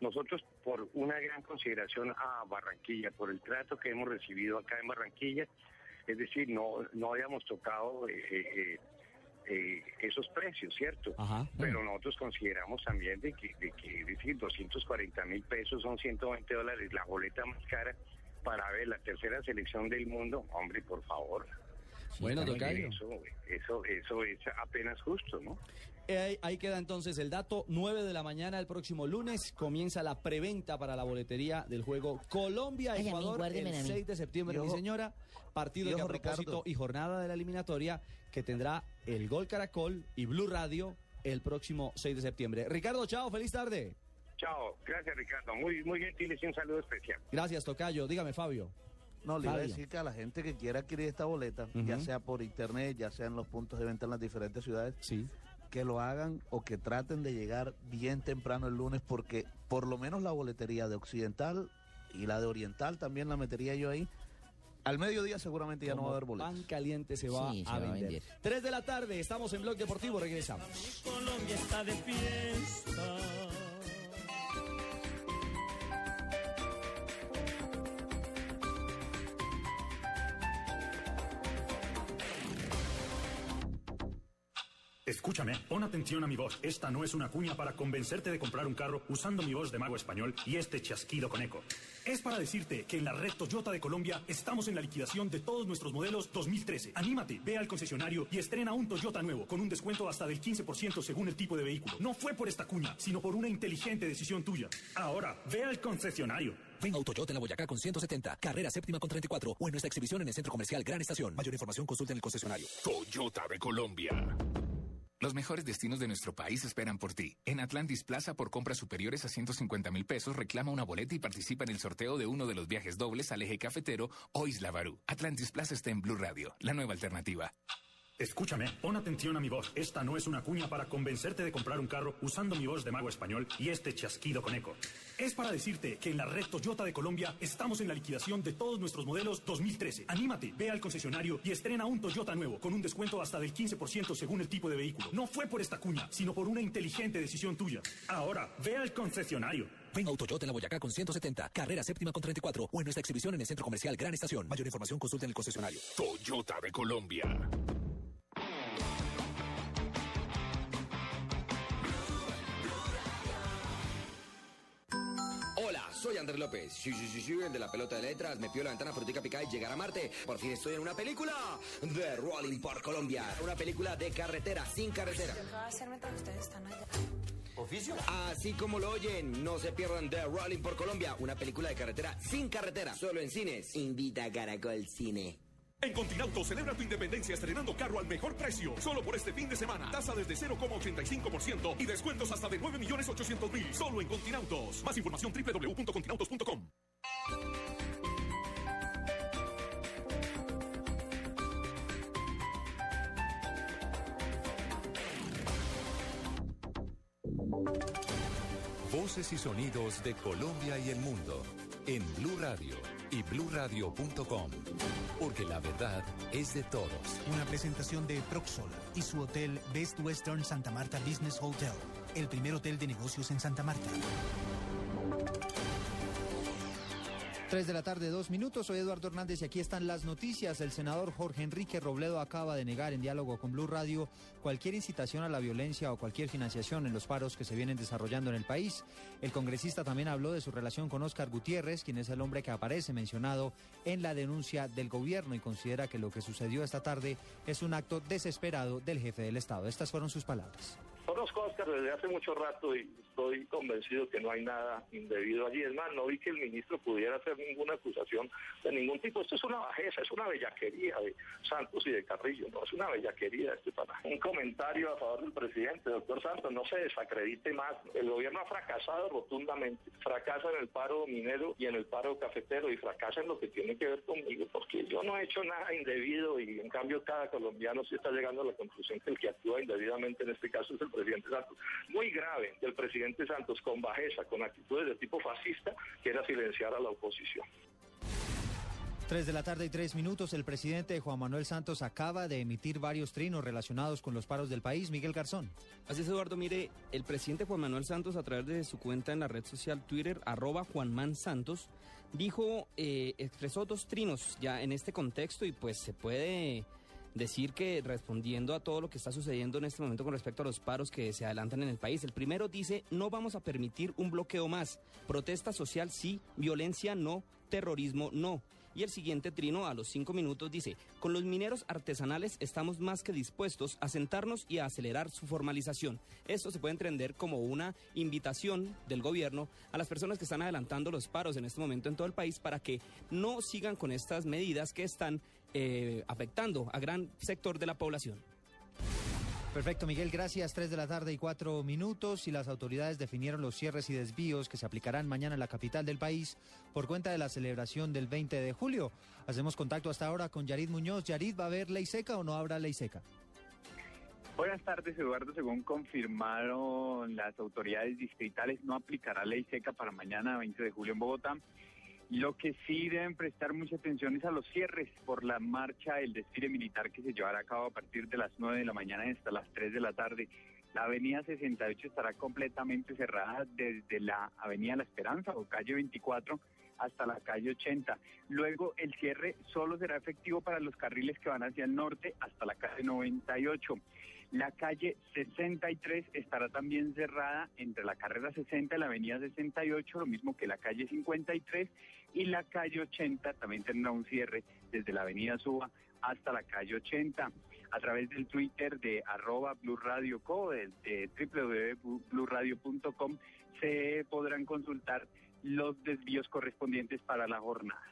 Nosotros, por una gran consideración a Barranquilla, por el trato que hemos recibido acá en Barranquilla, es decir, no, no habíamos tocado eh, eh, eh, esos precios, ¿cierto? Ajá. Pero nosotros consideramos también de que, de que es decir, 240 mil pesos son 120 dólares, la boleta más cara para ver la tercera selección del mundo. Hombre, por favor. Bueno, tocayo. Eso, eso, eso es apenas justo, ¿no? Eh, Ahí, ahí queda entonces el dato. 9 de la mañana el próximo lunes comienza la preventa para la boletería del juego Colombia-Ecuador el a mí. 6 de septiembre, mi señora. Partido y que a propósito Ricardo. y jornada de la eliminatoria que tendrá el Gol Caracol y Blue Radio el próximo 6 de septiembre. Ricardo, chao, feliz tarde. Chao, gracias Ricardo, muy, muy gentil y un saludo especial. Gracias, Tocayo. Dígame, Fabio. No, le iba a decir que a la gente que quiera adquirir esta boleta, ya sea por internet, ya sea en los puntos de venta en las diferentes ciudades, Sí. que lo hagan o que traten de llegar bien temprano el lunes, porque por lo menos la boletería de Occidental y la de Oriental también la metería yo ahí. Al mediodía seguramente ya no va a haber boletos. Pan caliente se va, Sí, se a, va a vender. vender. 3 de la tarde, estamos en Blog Deportivo, regresamos. Colombia está de fiesta. Escúchame, pon atención a mi voz. Esta no es una cuña para convencerte de comprar un carro usando mi voz de mago español y este chasquido con eco. Es para decirte que en la red Toyota de Colombia estamos en la liquidación de todos nuestros modelos 2013. Anímate, ve al concesionario y estrena un Toyota nuevo con un descuento hasta del 15% según el tipo de vehículo. No fue por esta cuña, sino por una inteligente decisión tuya. Ahora, ve al concesionario. Ven a Autoyota en la Boyacá con 170, carrera séptima con 34 o en nuestra exhibición en el Centro Comercial Gran Estación. Mayor información consulta en el concesionario. Toyota de Colombia. Los mejores destinos de nuestro país esperan por ti. En Atlantis Plaza, por compras superiores a 150 mil pesos, reclama una boleta y participa en el sorteo de uno de los viajes dobles al eje cafetero o Isla Barú. Atlantis Plaza está en Blue Radio, la nueva alternativa. Escúchame, pon atención a mi voz. Esta no es una cuña para convencerte de comprar un carro usando mi voz de mago español y este chasquido con eco. Es para decirte que en la red Toyota de Colombia estamos en la liquidación de todos nuestros modelos 2013. Anímate, ve al concesionario y estrena un Toyota nuevo con un descuento hasta del 15% según el tipo de vehículo. No fue por esta cuña, sino por una inteligente decisión tuya. Ahora, ve al concesionario. Ven a Autoyota en la Boyacá con 170, carrera séptima con 34 o en nuestra exhibición en el Centro Comercial Gran Estación. Mayor información consulta en el concesionario. Toyota de Colombia. Soy Andrés López. Sí, sí, sí, sí, el de la pelota de letras. Me pidió la ventana frutica picada y llegar a Marte. Por fin estoy en una película de Rolling por Colombia. Una película de carretera, sin carretera. ¿Qué va a hacer mientras ustedes están allá? ¿Oficio? Así como lo oyen, no se pierdan The Rolling por Colombia, una película de carretera sin carretera, solo en cines. Invita a Caracol Cine. En Continauto celebra tu independencia estrenando carro al mejor precio. Solo por este fin de semana. Tasa desde 0,85% y descuentos hasta de 9.800.000. Solo en Continautos. Más información www.continautos.com. Voces y sonidos de Colombia y el mundo en Blue Radio y bluradio.com, porque la verdad es de todos. Una presentación de Proxol y su hotel Best Western Santa Marta Business Hotel, el primer hotel de negocios en Santa Marta. 3 de la tarde, dos minutos. Soy Eduardo Hernández y aquí están las noticias. El senador Jorge Enrique Robledo acaba de negar en diálogo con Blue Radio cualquier incitación a la violencia o cualquier financiación en los paros que se vienen desarrollando en el país. El congresista también habló de su relación con Óscar Gutiérrez, quien es el hombre que aparece mencionado en la denuncia del gobierno y considera que lo que sucedió esta tarde es un acto desesperado del jefe del Estado. Estas fueron sus palabras. Conozco a Oscar desde hace mucho rato y estoy convencido que no hay nada indebido allí. Es más, no vi que el ministro pudiera hacer ninguna acusación de ningún tipo. Esto es una bajeza, es una bellaquería de Santos y de Carrillo, no es una bellaquería este para un comentario a favor del presidente, doctor Santos, no se desacredite más. El gobierno ha fracasado rotundamente, fracasa en el paro minero y en el paro cafetero y fracasa en lo que tiene que ver conmigo, porque yo no he hecho nada indebido y en cambio cada colombiano sí está llegando a la conclusión que el que actúa indebidamente en este caso es el presidente Santos. Muy grave del presidente Santos con bajeza, con actitudes de tipo fascista, que era silenciar a la oposición. 3 de la tarde y 3 minutos, el presidente Juan Manuel Santos acaba de emitir varios trinos relacionados con los paros del país. Miguel Garzón. Así es, Eduardo. Mire, el presidente Juan Manuel Santos, a través de su cuenta en la red social Twitter, arroba Juanman Santos, dijo, eh, expresó dos trinos ya en este contexto y pues se puede decir que respondiendo a todo lo que está sucediendo en este momento con respecto a los paros que se adelantan en el país, el primero dice, no vamos a permitir un bloqueo más, protesta social sí, violencia no, terrorismo no. Y el siguiente trino a los cinco minutos dice, con los mineros artesanales estamos más que dispuestos a sentarnos y a acelerar su formalización. Esto se puede entender como una invitación del gobierno a las personas que están adelantando los paros en este momento en todo el país para que no sigan con estas medidas que están eh, afectando a gran sector de la población. Perfecto, Miguel, gracias. Tres de la tarde y cuatro minutos y las autoridades definieron los cierres y desvíos que se aplicarán mañana en la capital del país por cuenta de la celebración del 20 de julio. Hacemos contacto hasta ahora con Yarid Muñoz. Yarid, ¿va a haber ley seca o no habrá ley seca? Buenas tardes, Eduardo. Según confirmaron las autoridades distritales, no aplicará ley seca para mañana, 20 de julio en Bogotá. Lo que sí deben prestar mucha atención es a los cierres por la marcha, el desfile militar que se llevará a cabo a partir de las 9 de la mañana hasta las 3 de la tarde. La avenida 68 estará completamente cerrada desde la avenida La Esperanza o calle 24 hasta la calle 80. Luego el cierre solo será efectivo para los carriles que van hacia el norte hasta la calle 98. La calle 63 estará también cerrada entre la carrera 60 y la avenida 68, lo mismo que la calle 53 y la calle 80 también tendrá un cierre desde la avenida Suba hasta la calle 80. A través del Twitter de arroba Blue Radio se podrán consultar los desvíos correspondientes para la jornada.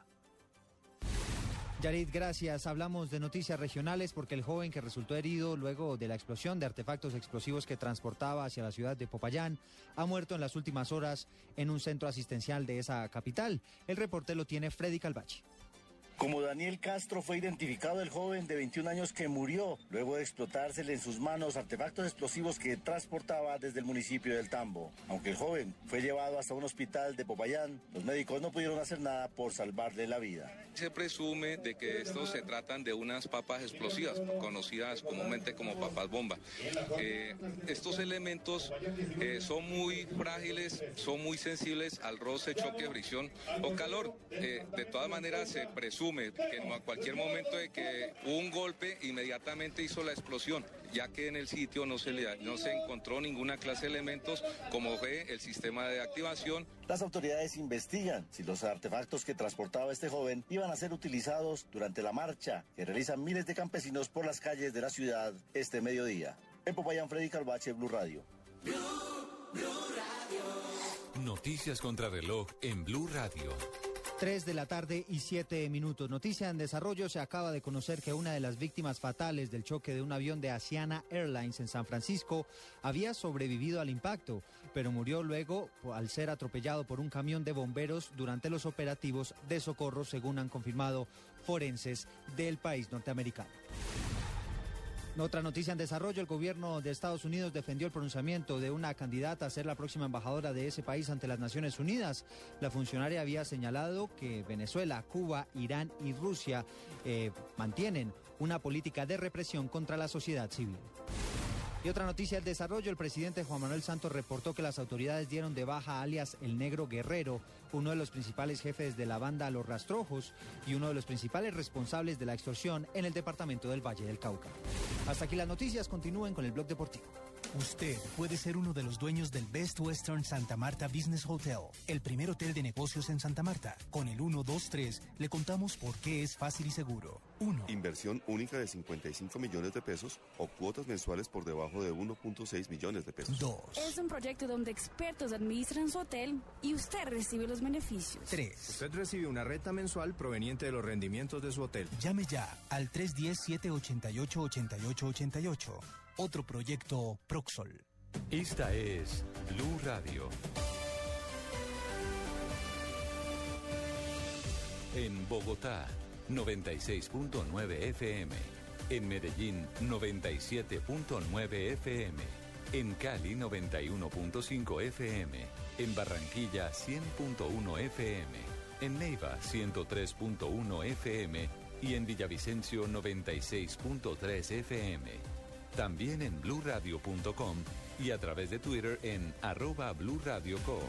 Yarit, gracias. Hablamos de noticias regionales porque el joven que resultó herido luego de la explosión de artefactos explosivos que transportaba hacia la ciudad de Popayán ha muerto en las últimas horas en un centro asistencial de esa capital. El reporte lo tiene Freddy Calvachi. Como Daniel Castro fue identificado el joven de 21 años que murió luego de explotársele en sus manos artefactos explosivos que transportaba desde el municipio del Tambo. Aunque el joven fue llevado hasta un hospital de Popayán, los médicos no pudieron hacer nada por salvarle la vida. Se presume de que estos se tratan de unas papas explosivas, conocidas comúnmente como papas bomba. Eh, estos elementos eh, son muy frágiles, son muy sensibles al roce, choque, fricción o calor. Eh, de todas maneras, se presume asume que en cualquier momento de que hubo un golpe, inmediatamente hizo la explosión, ya que en el sitio no se, le, no se encontró ninguna clase de elementos como fue el sistema de activación. Las autoridades investigan si los artefactos que transportaba este joven iban a ser utilizados durante la marcha que realizan miles de campesinos por las calles de la ciudad este mediodía. En Popayán, Freddy Calvache, Blue Radio. Noticias contra reloj en Blue Radio. 3 de la tarde y 7 minutos. Noticia en desarrollo. Se acaba de conocer que una de las víctimas fatales del choque de un avión de Asiana Airlines en San Francisco había sobrevivido al impacto, pero murió luego al ser atropellado por un camión de bomberos durante los operativos de socorro, según han confirmado forenses del país norteamericano. Otra noticia en desarrollo, el gobierno de Estados Unidos defendió el pronunciamiento de una candidata a ser la próxima embajadora de ese país ante las Naciones Unidas. La funcionaria había señalado que Venezuela, Cuba, Irán y Rusia eh, mantienen una política de represión contra la sociedad civil. Y otra noticia del desarrollo, el presidente Juan Manuel Santos reportó que las autoridades dieron de baja alias El Negro Guerrero, uno de los principales jefes de la banda Los Rastrojos y uno de los principales responsables de la extorsión en el departamento del Valle del Cauca. Hasta aquí las noticias, continúen con el blog deportivo. Usted puede ser uno de los dueños del Best Western Santa Marta Business Hotel, el primer hotel de negocios en Santa Marta. Con el 123 le contamos por qué es fácil y seguro. 1. Inversión única de 55 millones de pesos o cuotas mensuales por debajo de 1.6 millones de pesos. 2. Es un proyecto donde expertos administran su hotel y usted recibe los beneficios. 3. Usted recibe una renta mensual proveniente de los rendimientos de su hotel. Llame ya al 310-788-8888. Otro proyecto Proxol. Esta es Blue Radio. En Bogotá, 96.9 FM. En Medellín, 97.9 FM. En Cali, 91.5 FM. En Barranquilla, 100.1 FM. En Neiva, 103.1 FM. Y en Villavicencio, 96.3 FM. También en bluradio.com y a través de Twitter en arroba blurradioco.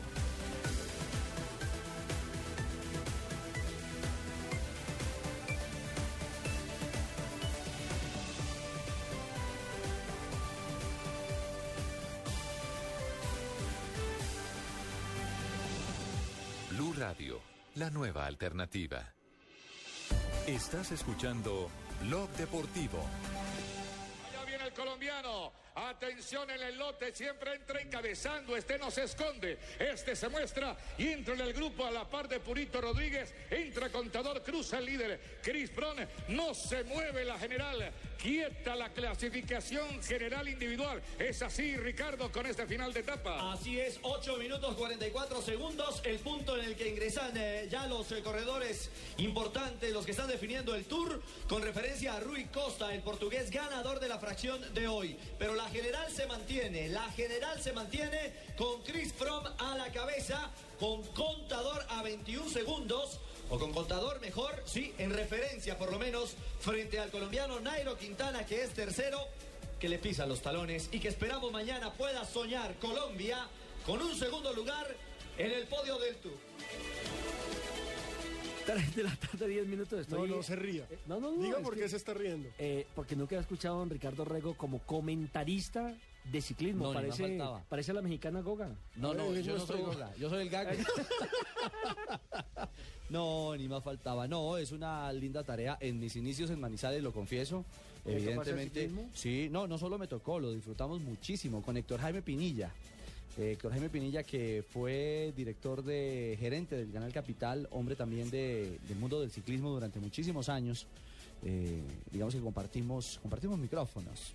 Blue Radio, la nueva alternativa. Estás escuchando Blog Deportivo. El colombiano. Atención en el lote, siempre entra encabezando. Este no se esconde. Este se muestra y entra en el grupo a la par de Purito Rodríguez. Entra Contador, cruza el líder. Chris Brown no se mueve la general. Quieta la clasificación general individual. Es así, Ricardo, con este final de etapa. Así es, 8 minutos 44 segundos, el punto en el que ingresan eh, ya los eh, corredores importantes, los que están definiendo el tour, con referencia a Rui Costa, el portugués ganador de la fracción de hoy. Pero la general se mantiene, la general se mantiene con Chris Fromm a la cabeza, con contador a 21 segundos. O con contador mejor, sí, en referencia por lo menos, frente al colombiano Nairo Quintana, que es tercero, que le pisa los talones y que esperamos mañana pueda soñar Colombia con un segundo lugar en el podio del Tour. 3 de la tarde, 10 minutos. Estoy, No, no se ría. Eh, no, no, no. Diga por que- qué se está riendo. Eh, porque nunca he escuchado a don Ricardo Rego como comentarista de ciclismo. No, parece, faltaba. parece la mexicana Goga. No, no, yo no soy Goga, yo soy el gago. No, ni más faltaba. No, es una linda tarea. En mis inicios en Manizales, lo confieso, ¿Le tocó hacer evidentemente. Sí, no, no solo me tocó, lo disfrutamos muchísimo con Héctor Jaime Pinilla. Eh, Héctor Jaime Pinilla, que fue director de gerente del Canal Capital, hombre también de- del mundo del ciclismo durante muchísimos años. Eh, digamos que compartimos, compartimos micrófonos.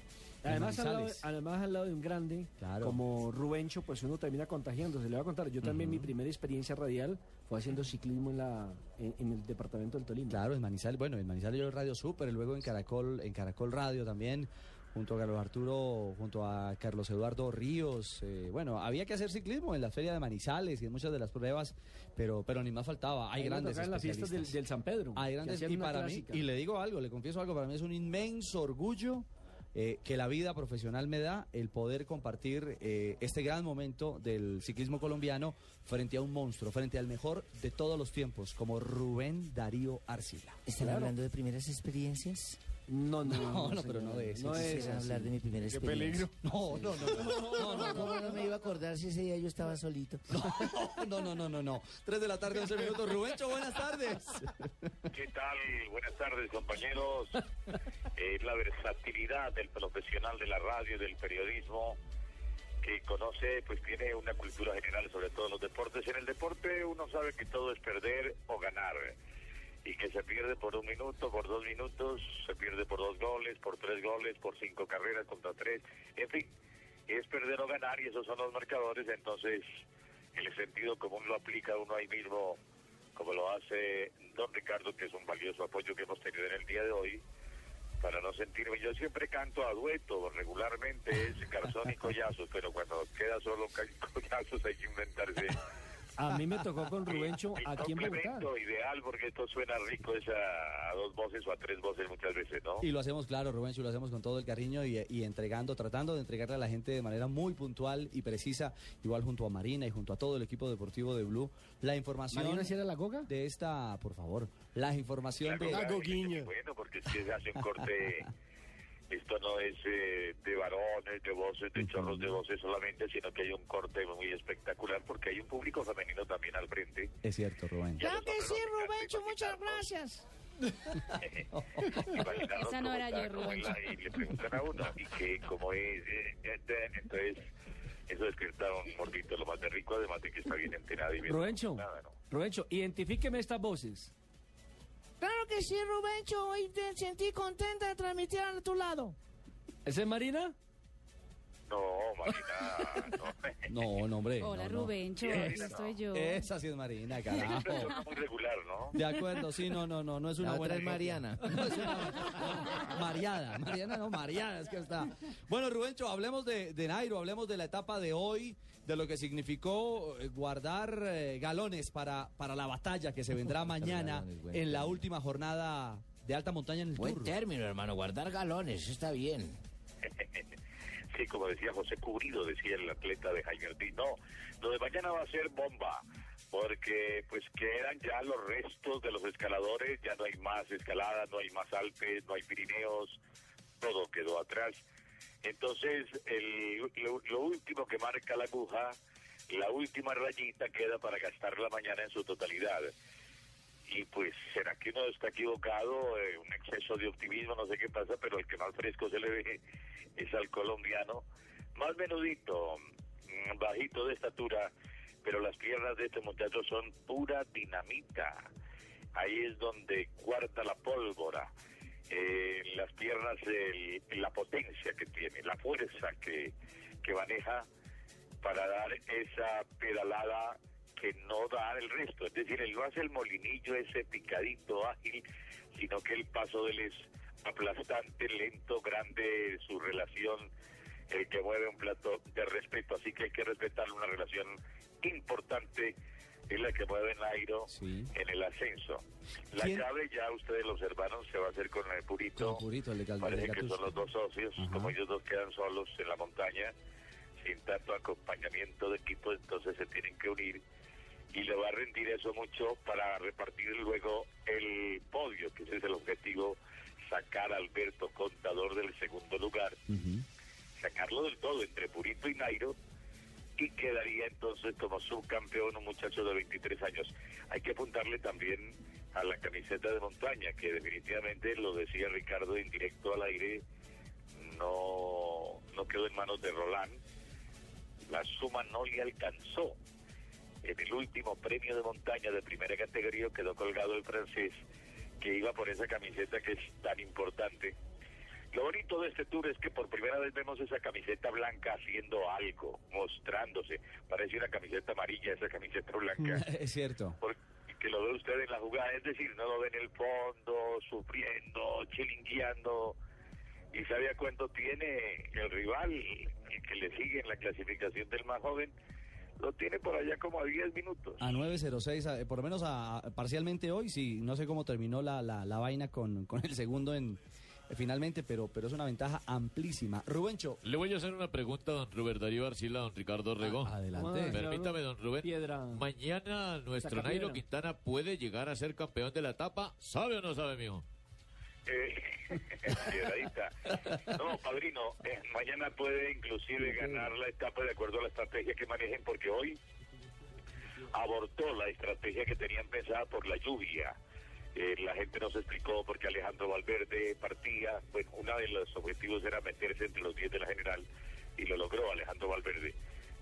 Además al, lado, además al lado de un grande Claro. como Rubencho, pues uno termina contagiándose. Le voy a contar, yo también mi primera experiencia radial fue haciendo ciclismo en la en, en el departamento del Tolima. Claro, en Manizales, bueno, en Manizales yo en Radio Super, y luego en Caracol, en Caracol Radio también, junto a Carlos Arturo, junto a Carlos Eduardo Ríos. eh, bueno, había que hacer ciclismo en la feria de Manizales y en muchas de las pruebas, pero, pero ni más faltaba. Hay mí grandes en las fiestas del, San Pedro. Hay grandes y para mí, clásica. y le digo algo, le confieso algo, para mí es un inmenso orgullo eh, que la vida profesional me da el poder compartir eh, este gran momento del ciclismo colombiano frente a un monstruo, frente al mejor de todos los tiempos, como Rubén Darío Arcila. ¿Están hablando de primeras experiencias? No, no, No, no, pero no de eso. No es hablar de mi primera Qué experiencia. peligro. No, no, no, no, no, no, ¿Cómo no me iba a acordar si ese día yo estaba solito? No, no, no, no, no. Tres de la tarde, 11 minutos. Rubencho, buenas tardes. ¿Qué tal? Buenas tardes, compañeros. Eh, la versatilidad del profesional de la radio y del periodismo que conoce, pues tiene una cultura general sobre todo en los deportes. En el deporte uno sabe que todo es perder o ganar. Y que se pierde por un minuto, por dos minutos, se pierde por dos goles, por tres goles, por cinco carreras contra tres. En fin, es perder o ganar y esos son los marcadores. Entonces, el sentido común lo aplica uno ahí mismo como lo hace don Ricardo, que es un valioso apoyo que hemos tenido en el día de hoy, para no sentirme, yo siempre canto a dueto, regularmente es Garzón y Collazos, pero cuando queda solo Collazos hay que inventarse A mí me tocó con Rubencho el aquí en Bogotá. ideal, porque esto suena rico, es a, a dos voces o a tres voces muchas veces, ¿no? Y lo hacemos, claro, Rubencho, lo hacemos con todo el cariño y, y entregando, tratando de entregarle a la gente de manera muy puntual y precisa, igual junto a Marina y junto a todo el equipo deportivo de Blue, la información ¿Marina sí era la goga? de esta, por favor, la información de... La goguiña. Bueno, porque es que se hace un corte, esto no es eh, de varones, de voces, de chorros de voces solamente, sino que hay un corte muy espectacular porque hay un público femenino también al frente. Es cierto, Rubén. Ya Claro que sí, Rubencho, muchas gracias. Esa no era está, yo, es la- y le preguntan a uno, ¿y qué? ¿Cómo es? Eh, eh, eh, Entonces, eso despierta un mordito, lo más de rico, además de que está bien enterado y bien. Rubencho, nada, ¿no? Rubencho, identifíqueme estas voces. Claro que sí, Rubencho. Hoy te sentí contenta de transmitir a tu lado. ¿Esa es Marina? No, Marina, no. No, no, hombre. Hola, no, aquí no. estoy yo. Esa sí es Marina, Es carajo. persona muy regular, ¿no? De acuerdo, sí, no, no, no, no es una La buena otra es. Mariana. No es una- Mariana, Mariana no, Mariana, es que está. Bueno, Rubencho, hablemos de, de Nairo, hablemos de la etapa de hoy, de lo que significó eh, guardar eh, galones para, para la batalla que se vendrá mañana en la última jornada de alta montaña en el Buen Tour. término, hermano. Guardar galones, eso está bien. Sí, como decía José Cubrido, decía el atleta de Jaime Ortiz. No, lo de mañana va a ser bomba, porque pues quedan ya los restos de los escaladores, ya no hay más escalada, no hay más Alpes, no hay Pirineos, todo quedó atrás. Entonces, el, lo último que marca la aguja, la última rayita queda para gastar la mañana en su totalidad. Y pues, ¿será que uno está equivocado? Eh, un exceso de optimismo, no sé qué pasa, pero el que más fresco se le ve es al colombiano. Más menudito, mm, bajito de estatura, pero las piernas de este muchacho son pura dinamita. Ahí es donde guarda la pólvora. Eh, las piernas, el- la potencia que tiene, la fuerza que, que maneja para dar esa pedalada que no da el resto. Es decir, él no hace el molinillo ese picadito ágil, sino que el paso de él es aplastante, lento, grande, su relación, el que mueve un plato de respeto. Así que hay que respetar una relación importante, es la que mueve Nairo en el ascenso. La ¿Quién? llave, ya ustedes lo observaron, se va a hacer con el Purito. Con Purito, el Parece que son los dos socios, como ellos dos quedan solos en la montaña, sin tanto acompañamiento de equipo, entonces se tienen que unir y le va a rendir eso mucho para repartir luego el podio, que ese es el objetivo, sacar a Alberto Contador del segundo lugar, sacarlo del todo entre Purito y Nairo y quedaría entonces como subcampeón un muchacho de 23 años. Hay que apuntarle también a la camiseta de montaña, que definitivamente, lo decía Ricardo en directo al aire, no, no quedó en manos de Roland. La suma no le alcanzó. En el último premio de montaña de primera categoría quedó colgado el francés, que iba por esa camiseta que es tan importante. Lo bonito de este tour es que por primera vez vemos esa camiseta blanca haciendo algo, mostrándose. Parece una camiseta amarilla esa camiseta blanca. Es cierto. Porque lo ve usted en la jugada, es decir, no lo ve en el fondo, sufriendo, chilingueando. Y sabe a cuánto tiene el rival, el que le sigue en la clasificación del más joven, lo tiene por allá como a 10 minutos. A 9.06, a- por lo menos a- a- parcialmente hoy, sí, no sé cómo terminó la, la, la vaina con, con el segundo en, eh, finalmente, pero, pero es una ventaja amplísima. Rubencho. Le voy a hacer una pregunta a don Rubén Darío Arcila, a don Ricardo Rego. adelante. Permítame, don Rubén. Mañana nuestro Nairo piedra. Quintana puede llegar a ser campeón de la etapa. ¿Sabe o no sabe, mijo? Eh, piedradita. No, padrino, eh, mañana puede inclusive ganar la etapa de acuerdo a la estrategia que manejen, porque hoy abortó la estrategia que tenían pensada por la lluvia. Eh, la gente nos explicó porque Alejandro Valverde partía, bueno, uno de los objetivos era meterse entre los 10 de la general y lo logró Alejandro Valverde.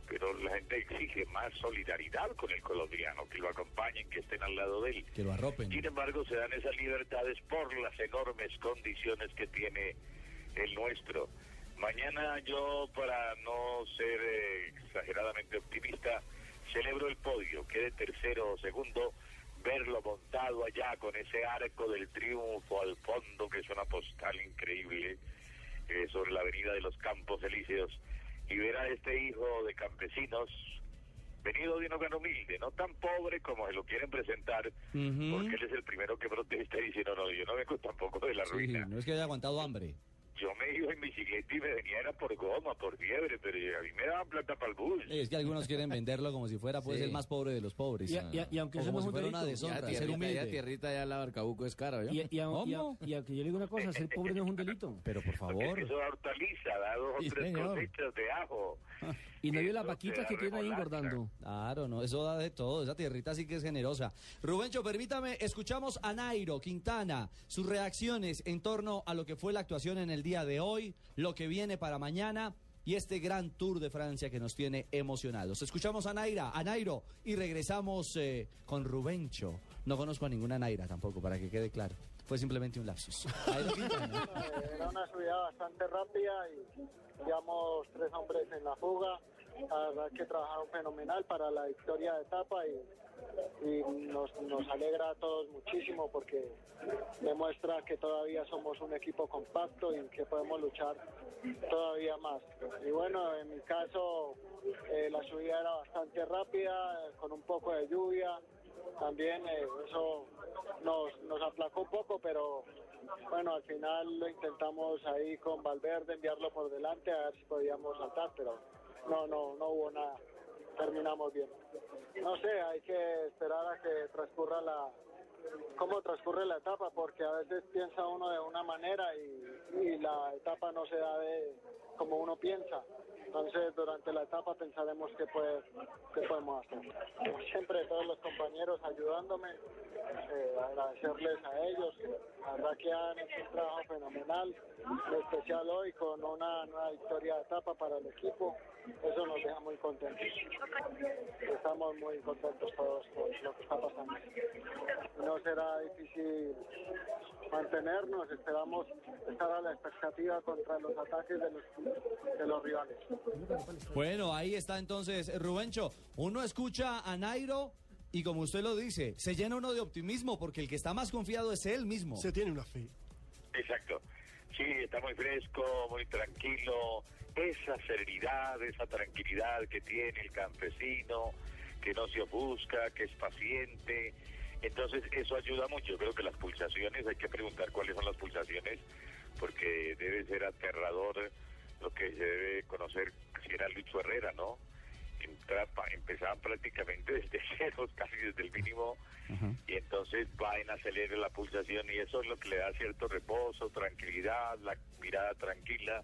Pero la gente exige más solidaridad con el colombiano, que lo acompañen, que estén al lado de él. Que lo arropen. Sin embargo, se dan esas libertades por las enormes condiciones que tiene el nuestro. Mañana yo, para no ser eh, exageradamente optimista, celebro el podio, quede tercero o segundo, verlo montado allá con ese arco del triunfo al fondo, que es una postal increíble, eh, sobre la avenida de los Campos Elíseos, y ver a este hijo de campesinos, venido de un hogar humilde, no tan pobre como se lo quieren presentar, porque él es el primero que protesta y dice, no, no, yo no vengo tampoco de la Sí, ruina. no es que haya aguantado hambre. Yo me iba en bicicleta y me venía era por goma, por fiebre, pero a mí me daban plata para el bus. Es que algunos quieren venderlo como si fuera pues Sí. el más pobre de los pobres. Y- y- y aunque o como si fuera una deshonra, Ya, ser tierrita, humilde. ya, Tierrita allá la Barcabuco es cara. Y, y, aun- y aun- y aunque yo le digo una cosa, ser pobre no es un delito. Pero por favor. Eso da hortaliza, da dos o tres señor. cosechas de ajo. Y no vio las vaquitas que tiene ahí engordando. Claro, no, eso da de todo. Esa tierrita sí que es generosa. Rubencho, permítame, escuchamos a Nairo Quintana, sus reacciones en torno a lo que fue la actuación en el día de hoy, lo que viene para mañana y este gran Tour de Francia que nos tiene emocionados. Escuchamos a Naira, a Nairo y regresamos eh, con Rubencho. No conozco a ninguna Naira tampoco, para que quede claro. Fue simplemente un lapsus. Era una subida bastante rápida y digamos tres hombres en la fuga. La verdad que trabajaron fenomenal para la victoria de etapa y, y nos, nos alegra a todos muchísimo porque demuestra que todavía somos un equipo compacto y que podemos luchar todavía más. Y bueno, en mi caso eh, la subida era bastante rápida, con un poco de lluvia. También eh, eso nos, nos aplacó un poco, pero bueno, al final lo intentamos ahí con Valverde, enviarlo por delante a ver si podíamos saltar, pero no, no, no hubo nada. Terminamos bien. No sé, hay que esperar a que transcurra la cómo transcurre la etapa, porque a veces piensa uno de una manera y, y la etapa no se da de como uno piensa. Entonces, durante la etapa pensaremos qué, puede, qué podemos hacer. Como siempre, todos los compañeros ayudándome, eh, agradecerles a ellos. La verdad que han hecho un trabajo fenomenal, en especial hoy con una nueva victoria de etapa para el equipo. Eso nos deja muy contentos. Estamos muy contentos todos con lo que está pasando. No será difícil mantenernos, esperamos estar a la expectativa contra los ataques de los, de los rivales. Bueno, ahí está entonces Rubencho. Uno escucha a Nairo y como usted lo dice, se llena uno de optimismo porque el que está más confiado es él mismo. Se tiene una fe. Exacto. Sí, está muy fresco, muy tranquilo. Esa serenidad, esa tranquilidad que tiene el campesino, que no se ofusca, que es paciente. Entonces, eso ayuda mucho. Creo que las pulsaciones, hay que preguntar cuáles son las pulsaciones, porque debe ser aterrador lo que se debe conocer si era Lucho Herrera, ¿no? Entra- pa- empezaban prácticamente desde cero, casi desde el mínimo, y entonces va en acelere la pulsación y eso es lo que le da cierto reposo, tranquilidad, la mirada tranquila.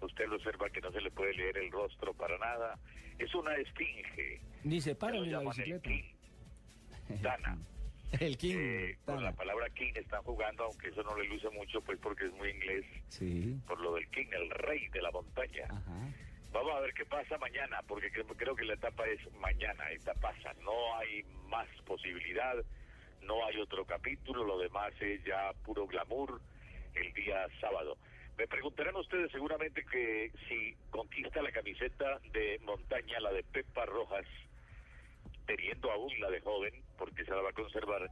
Usted lo observa que no se le puede leer el rostro para nada. Es una esfinge. Ni se lo en la el bicicleta. King. Dana. El King. Eh, con la palabra King están jugando, aunque eso no le luce mucho, pues porque es muy inglés, Sí. por lo del King, el rey de la montaña. Vamos a ver qué pasa mañana, porque creo, creo que la etapa es mañana, esta pasa. No hay más posibilidad, no hay otro capítulo, lo demás es ya puro glamour el día sábado. Me preguntarán ustedes seguramente que si conquista la camiseta de montaña, la de Pepa Rojas, teniendo aún la de joven, porque se la va a conservar,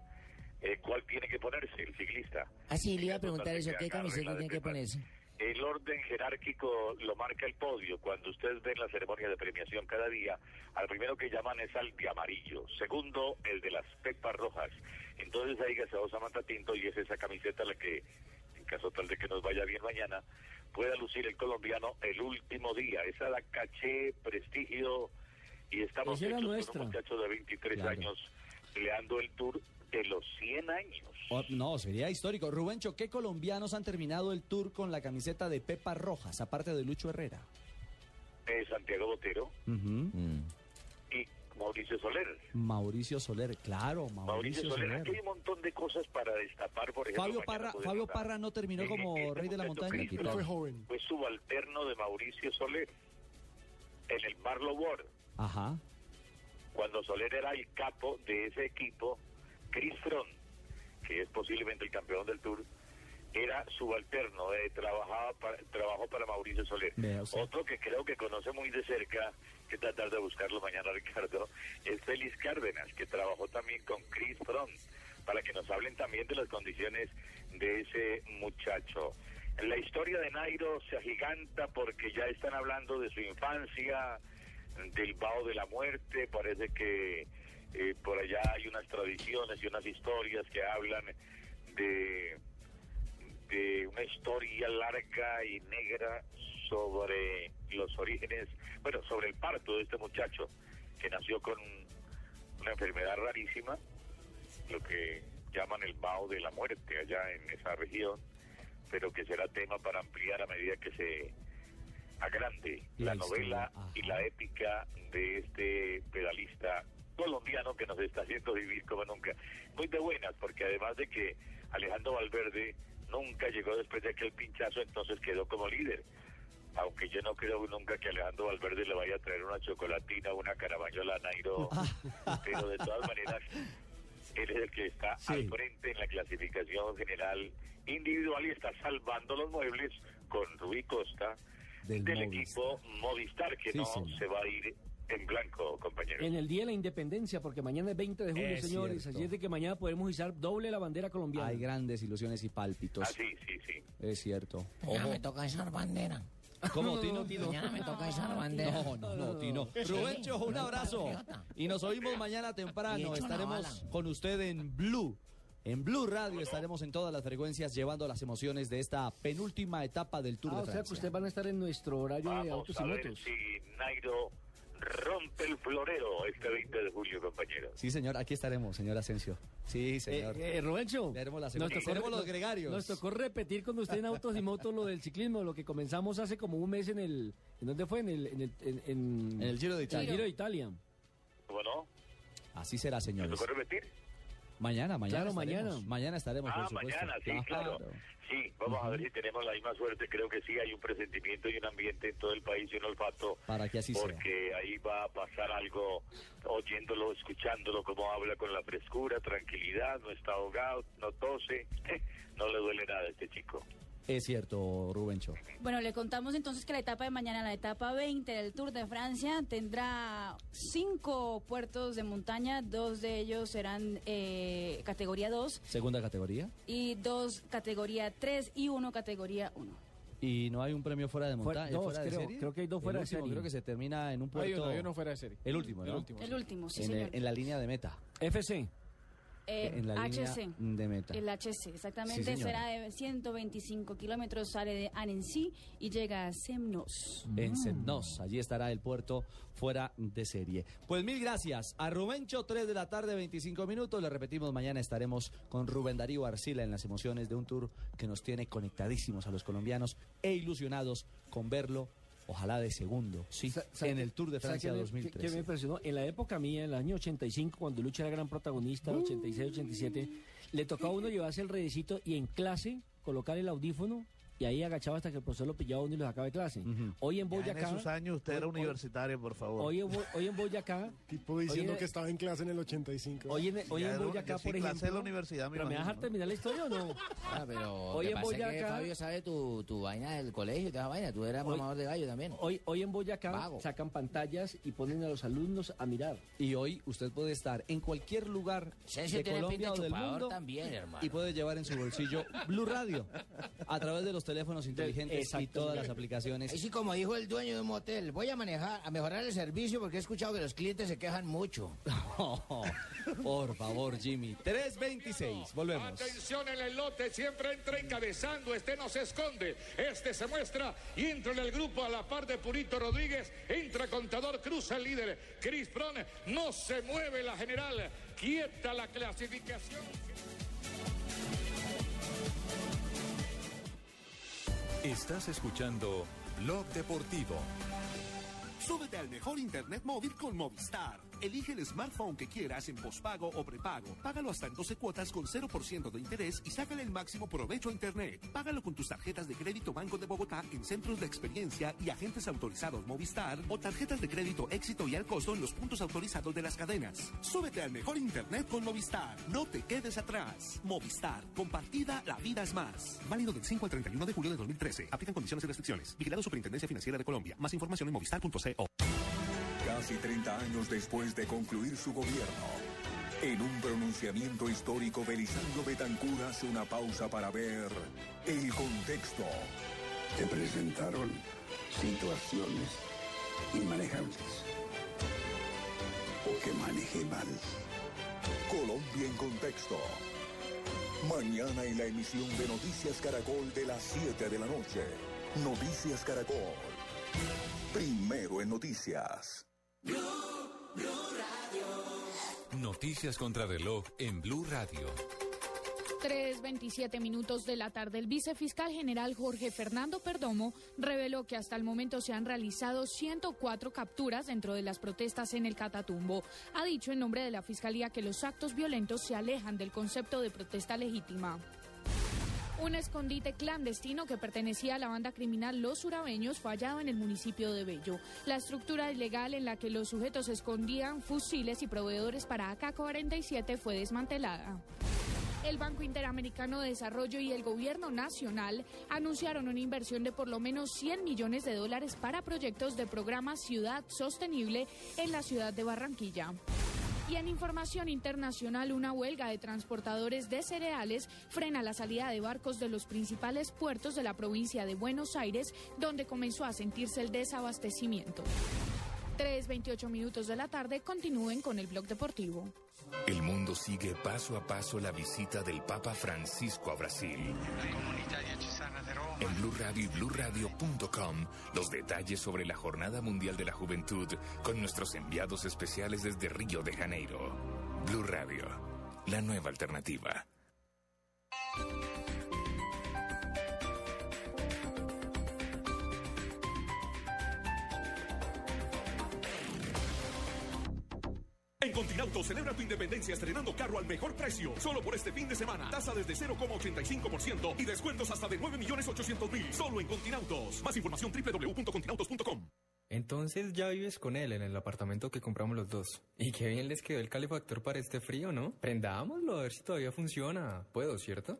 eh, ¿cuál tiene que ponerse el ciclista? Ah, sí, le iba a preguntar eso. ¿Qué camiseta tiene que ponerse? El orden jerárquico lo marca el podio. Cuando ustedes ven la ceremonia de premiación cada día, al primero que llaman es al de amarillo. Segundo, el de las pepas rojas. Entonces ahí gaseosa Samantha Tinto y es esa camiseta la que caso tal de que nos vaya bien mañana, pueda lucir el colombiano el último día. Esa da caché, prestigio, y estamos era hechos con un muchacho de 23 Claro. años peleando el Tour de los 100 años. Oh, no, sería histórico. Rubencho, ¿qué colombianos han terminado el tour con la camiseta de Pepa Rojas, aparte de Lucho Herrera? Eh, Santiago Botero y Mauricio Soler. Mauricio Soler, claro, Mauricio, Mauricio Soler, Soler. aquí hay un montón de cosas para destapar, por ejemplo. Fabio Parra, Fabio. Parra no terminó Eh, como este rey de la montaña. Cristo Fue subalterno de Mauricio Soler en el Marlow World. Ajá. Cuando Soler era el capo de ese equipo, Chris Fromm, que es posiblemente el campeón del Tour, era subalterno, eh, trabajaba para, trabajó para Mauricio Soler. Otro que creo que conoce muy de cerca, que tratar de buscarlo mañana, Ricardo, es Félix Cárdenas, que trabajó también con Chris Fromm, para que nos hablen también de las condiciones de ese muchacho. La historia de Nairo se agiganta porque ya están hablando de su infancia, del vaho de la muerte, parece que eh, por allá hay unas tradiciones y unas historias que hablan de, de una historia larga y negra sobre los orígenes, bueno, sobre el parto de este muchacho que nació con una enfermedad rarísima, lo que llaman el vaho de la muerte allá en esa región, pero que será tema para ampliar a medida que se agrande La la, novela y la épica de este pedalista colombiano que nos está haciendo vivir como nunca. Muy de buenas, porque además de que Alejandro Valverde nunca llegó después de aquel pinchazo, entonces quedó como líder. Aunque yo no creo nunca que Alejandro Valverde le vaya a traer una chocolatina o una carabañola a Nairo, pero de todas maneras, él es el que está al frente en la clasificación general individual y está salvando los muebles con Rubí Costa Del del, Movistar. equipo Movistar, que Sí, no señor. se va a ir en blanco, compañero. En el Día de la Independencia, porque mañana es 20 de julio, Es señores. cierto. Así es de que mañana podemos izar doble la bandera colombiana. Hay grandes ilusiones y pálpitos. Ah, sí, sí, sí. Es cierto. Mañana Ojo. me toca echar bandera. ¿Cómo, Tino? Mañana me toca echar bandera. No, no, no, Tino. Rubencho, un abrazo. Y nos oímos mañana Y temprano. Estaremos con usted en Blue. En Blue Radio estaremos en todas las frecuencias llevando las emociones de esta penúltima etapa del Tour Ah, de o sea que Francia. ustedes van a estar en nuestro horario de autos y a ver motos. si Nairo rompe el florero este 20 de julio, compañero. Sí, señor, aquí estaremos, señor Asensio. Sí, señor. Eh, eh, nos tocó- los gregarios. Nos tocó repetir con usted en autos y motos lo del ciclismo, lo que comenzamos hace como un mes en el... ¿En dónde fue? En el, en el, en, en- En el Giro de en Italia. el Giro de Italia. ¿Cómo no? Así será, ¿Me señores. tocó repetir? Mañana, mañana. Claro, mañana. Mañana estaremos, Ah, por supuesto. mañana, sí, claro. Sí, vamos a ver si tenemos la misma suerte. Creo que sí, hay un presentimiento y un ambiente en todo el país y un olfato. Para que así sea. Porque ahí va a pasar algo, oyéndolo, escuchándolo, cómo habla con la frescura, tranquilidad, no está ahogado, no tose, no le duele nada a este chico. Es cierto, Rubencho. Bueno, le contamos entonces que la etapa de mañana, la etapa 20 del Tour de Francia, tendrá cinco puertos de montaña, dos de ellos serán eh, categoría 2 Segunda categoría. y dos categoría 3 y uno categoría 1. Y no hay un premio fuera de Fuera- montaña. dos, fuera de creo. serie? Creo que hay dos fuera El de último serie. Creo que se termina en un puerto. Hay uno, hay uno fuera de serie. El último, ¿no? El último. El último, sí, en, señor. en la línea de meta. FC. Eh, en la HC. línea de meta. El HC, exactamente, Sí, será de 125 kilómetros, sale de Annecy y llega a Semnos. En Semnos, allí estará el puerto fuera de serie. Pues mil gracias a Rubencho, 3 de la tarde, 25 minutos. Le repetimos, mañana estaremos con Rubén Darío Arcila en las emociones de un tour que nos tiene conectadísimos a los colombianos e ilusionados con verlo, ojalá de segundo, sí, ¿Sabe en el Tour de Francia qué me- 2013. qué- qué me impresionó? En la época mía, en el año 85, cuando Lucha era gran protagonista, 86, 87, le tocaba a uno llevarse el redecito y en clase colocar el audífono y ahí agachaba hasta que el profesor lo pillaba uno y lo sacaba de clase. Hoy en Ya en Boyacá... esos años usted era hoy- hoy- universitario, por favor. Hoy, en hoy en Boyacá... Tipo diciendo hoy en- que estaba en clase en el 85. Hoy en, hoy en era- Boyacá, por clase ejemplo... de la universidad, me ¿Pero me vas a imagino, dejar terminar la historia o no? Ah, pero Hoy en es que Boyacá- Fabio sabe tu, tu vaina del colegio y toda vaina. Tú eras Hoy- mamador de gallo también. Hoy, hoy en Boyacá Vago. sacan pantallas y ponen a los alumnos a mirar. Y hoy usted puede estar en cualquier lugar de Colombia o de del mundo también, hermano. y puede llevar en su bolsillo Blue Radio a través de los teléfonos inteligentes y todas las aplicaciones. Así como dijo el dueño de un motel, voy a manejar, a mejorar el servicio porque he escuchado que los clientes se quejan mucho. por favor, Jimmy. 326, volvemos. Atención en el lote, siempre entra encabezando, este no se esconde, este se muestra y entra en el grupo a la par de Purito Rodríguez, entra Contador, cruza el líder, Chris Brown, no se mueve la general, quieta la clasificación. Estás escuchando Blog Deportivo. Súbete al mejor internet móvil con Movistar. Elige el smartphone que quieras en pospago o prepago. Págalo hasta en 12 cuotas con 0% de interés y sácale el máximo provecho a internet. Págalo con tus tarjetas de crédito Banco de Bogotá en centros de experiencia y agentes autorizados Movistar o tarjetas de crédito éxito y al costo en los puntos autorizados de las cadenas. Súbete al mejor internet con Movistar. No te quedes atrás. Movistar. Compartida, la vida es más. Válido del 5 al 31 de julio de 2013. Aplican condiciones y restricciones. Vigilado Superintendencia Financiera de Colombia. Más información en movistar.co. Casi 30 años después de concluir su gobierno, en un pronunciamiento histórico, Belisario Betancur hace una pausa para ver el contexto. Se presentaron situaciones inmanejables o que manejé mal. Colombia en contexto. Mañana en la emisión de Noticias Caracol de las 7 de la noche. Noticias Caracol. Primero en noticias. Noticias contra reloj en Blue Radio. 3.27 minutos de la tarde, el vicefiscal general Jorge Fernando Perdomo reveló que hasta el momento se han realizado 104 capturas dentro de las protestas en el Catatumbo. Ha dicho en nombre de la Fiscalía que los actos violentos se alejan del concepto de protesta legítima. Un escondite clandestino que pertenecía a la banda criminal Los Urabeños fue hallado en el municipio de Bello. La estructura ilegal en la que los sujetos escondían fusiles y proveedores para AK-47 fue desmantelada. El Banco Interamericano de Desarrollo y el Gobierno Nacional anunciaron una inversión de por lo menos 100 millones de dólares para proyectos de programa Ciudad Sostenible en la ciudad de Barranquilla. Y en información internacional, una huelga de transportadores de cereales frena la salida de barcos de los principales puertos de la provincia de Buenos Aires, donde comenzó a sentirse el desabastecimiento. 3.28 minutos de la tarde, continúen con el blog deportivo. El mundo sigue paso a paso la visita del Papa Francisco a Brasil. En Blue Radio y BlueRadio.com, los detalles sobre la Jornada Mundial de la Juventud con nuestros enviados especiales desde Río de Janeiro. Blue Radio, la nueva alternativa. En Continauto celebra tu independencia estrenando carro al mejor precio. Solo por este fin de semana. Tasa desde 0,85% y descuentos hasta de 9.800.000. Solo en Continautos. Más información www.continautos.com. Entonces ya vives con él en el apartamento que compramos los dos. Y qué bien les quedó el calefactor para este frío, ¿no? Prendámoslo a ver si todavía funciona. Puedo, ¿cierto?